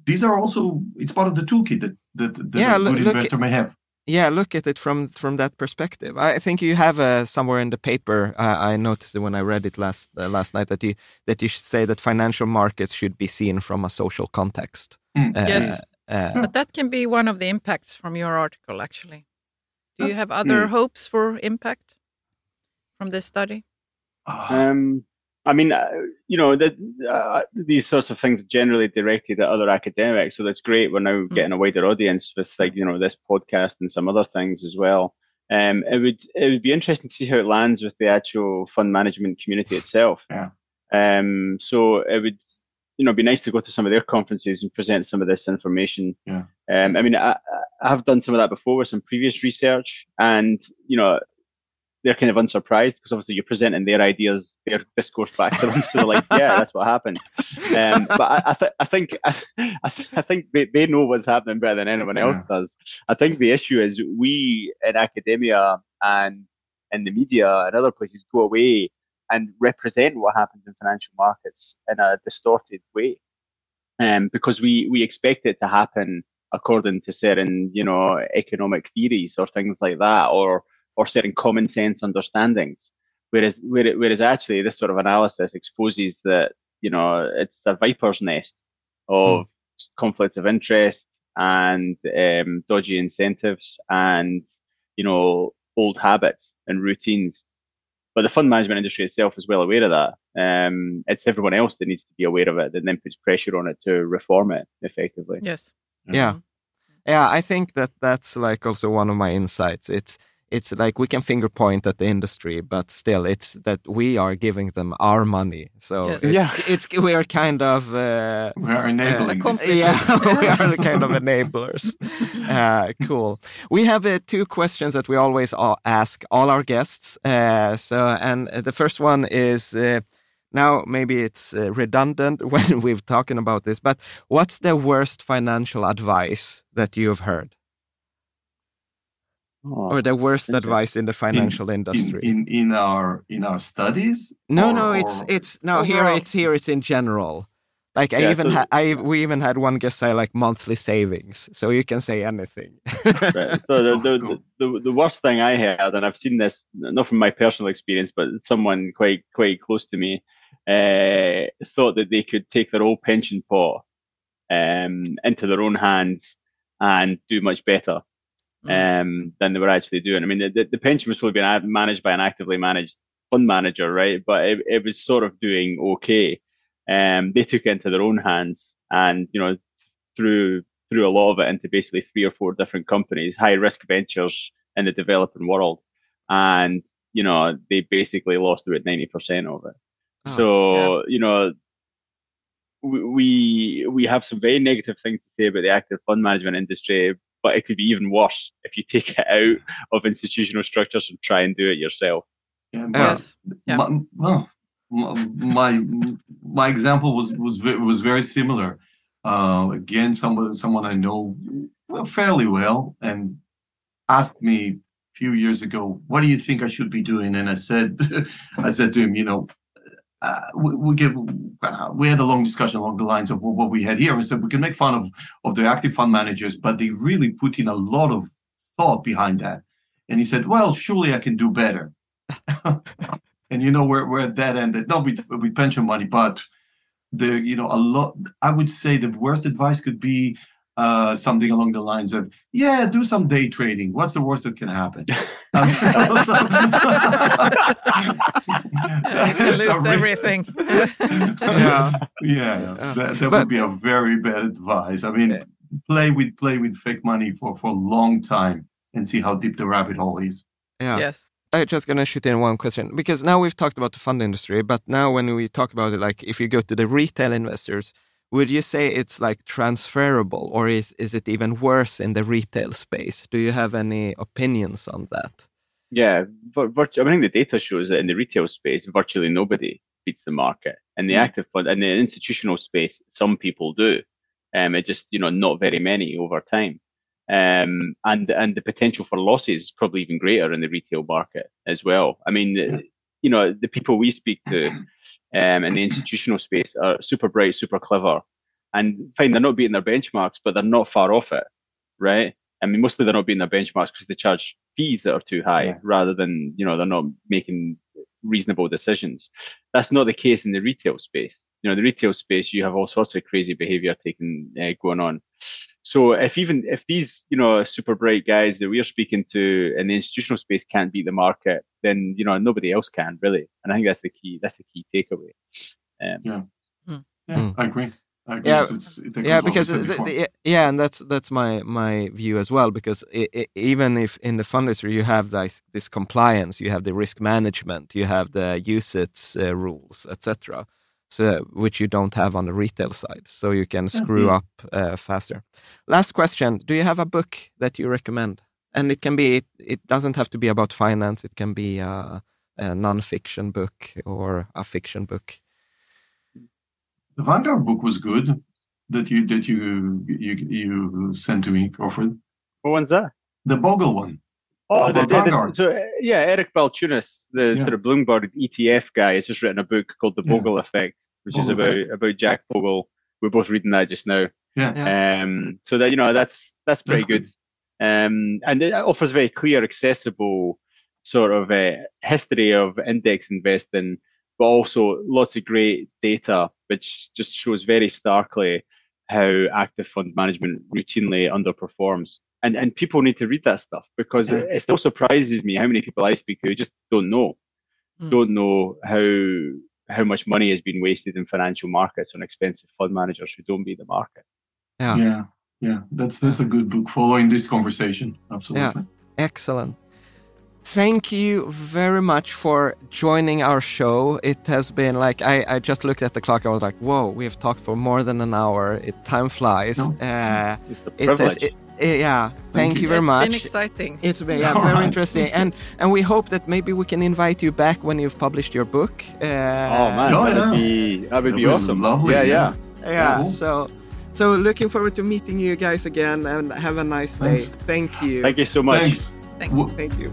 these are also it's part of the toolkit that that, that yeah, a good look, investor may have yeah look at it from from that perspective i think you have uh, somewhere in the paper uh, i noticed it when i read it last uh, last night that you that you should say that financial markets should be seen from a social context mm. yes uh, but that can be one of the impacts from your article actually do you have other mm. hopes for impact from this study um I mean, uh, you know, the, uh, these sorts of things generally directed at other academics, so that's great. We're now mm. getting a wider audience with, like, you know, this podcast and some other things as well. Um, it would it would be interesting to see how it lands with the actual fund management community itself. Yeah. Um, so it would, you know, it'd be nice to go to some of their conferences and present some of this information. Yeah. Um, I mean, I, I have done some of that before with some previous research, and you know, they're kind of unsurprised because obviously you're presenting their ideas, their discourse back to them. *laughs* So they're like, yeah, that's what happened. Um, but I, I, th- I think *laughs* I, th- I think they, they know what's happening better than anyone else yeah. does. I think the issue is we in academia and in the media and other places go away and represent what happens in financial markets in a distorted way. Um, because we, we expect it to happen according to certain, you know, economic theories or things like that, or or certain common sense understandings. Whereas, whereas actually this sort of analysis exposes that, you know, it's a viper's nest of mm. conflicts of interest and um, dodgy incentives and, you know, old habits and routines. But the fund management industry itself is well aware of that. Um, it's everyone else that needs to be aware of it that then puts pressure on it to reform it effectively. Yes. Yeah. Mm-hmm. Yeah, I think that that's like also one of my insights. It's it's like we can finger point at the industry, but still, it's that we are giving them our money. So yes. it's, yeah. it's we are kind of uh, we are enabling. Uh, yeah, *laughs* *laughs* we are kind of enablers. Uh, cool. We have uh, two questions that we always ask all our guests. Uh, so, and the first one is. Uh, now, maybe it's redundant *laughs* when we've talking about this, but what's the worst financial advice that you've heard? Oh, or the worst advice in the financial in, industry in, in, in our in our studies no or, no it's it's no overall? here it's here it's in general like yeah, I even so, had I we even had one guest say like monthly savings, so you can say anything. right. So the, the, *laughs* the, the worst thing I heard, and I've seen this not from my personal experience, but someone quite quite close to me uh, thought that they could take their old pension pot um, into their own hands and do much better mm. um, than they were actually doing. I mean, the, the pension was probably being managed by an actively managed fund manager, right? But it, it was sort of doing okay. Um, they took it into their own hands and, you know, threw, threw a lot of it into basically three or four different companies, high risk ventures in the developing world. And, you know, they basically lost about 90% of it. Oh, so, yeah. you know, we we have some very negative things to say about the active fund management industry, but it could be even worse if you take it out of institutional structures and try and do it yourself. Yeah, yes. Yeah. My, well, my my example was was was very similar. Uh, again, someone someone I know fairly well, and asked me a few years ago, "What do you think I should be doing?" And I said, *laughs* I said to him, you know, uh, we, we give uh, we had a long discussion along the lines of what we had here. We said we can make fun of of the active fund managers, but they really put in a lot of thought behind that. And he said, "Well, surely I can do better." *laughs* and you know we're, we're at that ended, not with with pension money, but the you know a lot. I would say the worst advice could be uh, something along the lines of, "Yeah, do some day trading. What's the worst that can happen?" *laughs* Um, *laughs* you lose everything. *laughs* yeah, yeah, that, that but, would be a very bad advice. I mean, play with play with fake money for for a long time and see how deep the rabbit hole is. Yeah. Yes. I'm just gonna shoot in one question because now we've talked about the fund industry, but now when we talk about it, like if you go to the retail investors, would you say it's like transferable or is, is it even worse in the retail space? Do you have any opinions on that? Yeah, but I think the data shows that in the retail space, virtually nobody beats the market. In the mm. active fund and the institutional space, some people do. Um, it just, you know, not very many over time. Um, and and the potential for losses is probably even greater in the retail market as well. I mean, yeah. you know, the people we speak to *clears throat* um, in the institutional space are super bright, super clever, and fine, they're not beating their benchmarks, but they're not far off it, right? I mean, mostly they're not beating their benchmarks because they charge fees that are too high, yeah. rather than you know they're not making reasonable decisions. That's not the case in the retail space. You know, the retail space, you have all sorts of crazy behavior taking uh, going on. So if even if these you know super bright guys that we're speaking to in the institutional space can't beat the market, then you know nobody else can really. And I think that's the key. That's the key takeaway. Um, yeah, hmm. yeah, mm. I agree. yeah, it's, it's, yeah, because the, the, yeah, and that's that's my my view as well. Because it, it, even if in the fund industry you have like this compliance, you have the risk management, you have the UCITS uh, rules, etc uh, which you don't have on the retail side. So you can screw mm -hmm. up uh, faster. Last question: Do you have a book that you recommend? And it can be. It, it doesn't have to be about finance. It can be a, a non-fiction book or a fiction book. The Vanguard book was good. That you that you you you sent to me, Crawford. What one's that? The Bogle one. Oh, the, the, the, so yeah, Eric Balchunas, the yeah. sort of Bloomberg ETF guy, has just written a book called The Bogle yeah. Effect, which is about about Jack Bogle. We're both reading that just now. Yeah. Um. So that you know that's that's pretty that's good. good. Um. And it offers very clear, accessible sort of a history of index investing, but also lots of great data, which just shows very starkly how active fund management routinely underperforms. And and people need to read that stuff because yeah. it still surprises me how many people I speak to just don't know, mm. don't know how how much money has been wasted in financial markets on expensive fund managers who don't beat the market. Yeah, yeah, yeah. That's that's a good book following this conversation. Absolutely. Yeah. Excellent. Thank you very much for joining our show. It has been like I, I just looked at the clock. I was like, "Whoa, we have talked for more than an hour. It time flies." No. Uh, it's a it, Eh, yeah, thank, you very it's much. It's been exciting. It's been yeah, *laughs* very interesting, and and we hope that maybe we can invite you back when you've published your book. Uh, oh man, oh, that'd yeah. be that would be awesome. Lovely. Yeah, yeah, yeah. yeah so. So looking forward to meeting you guys again and have a nice day. Thank you. Thank you so much. Thanks. Thank you.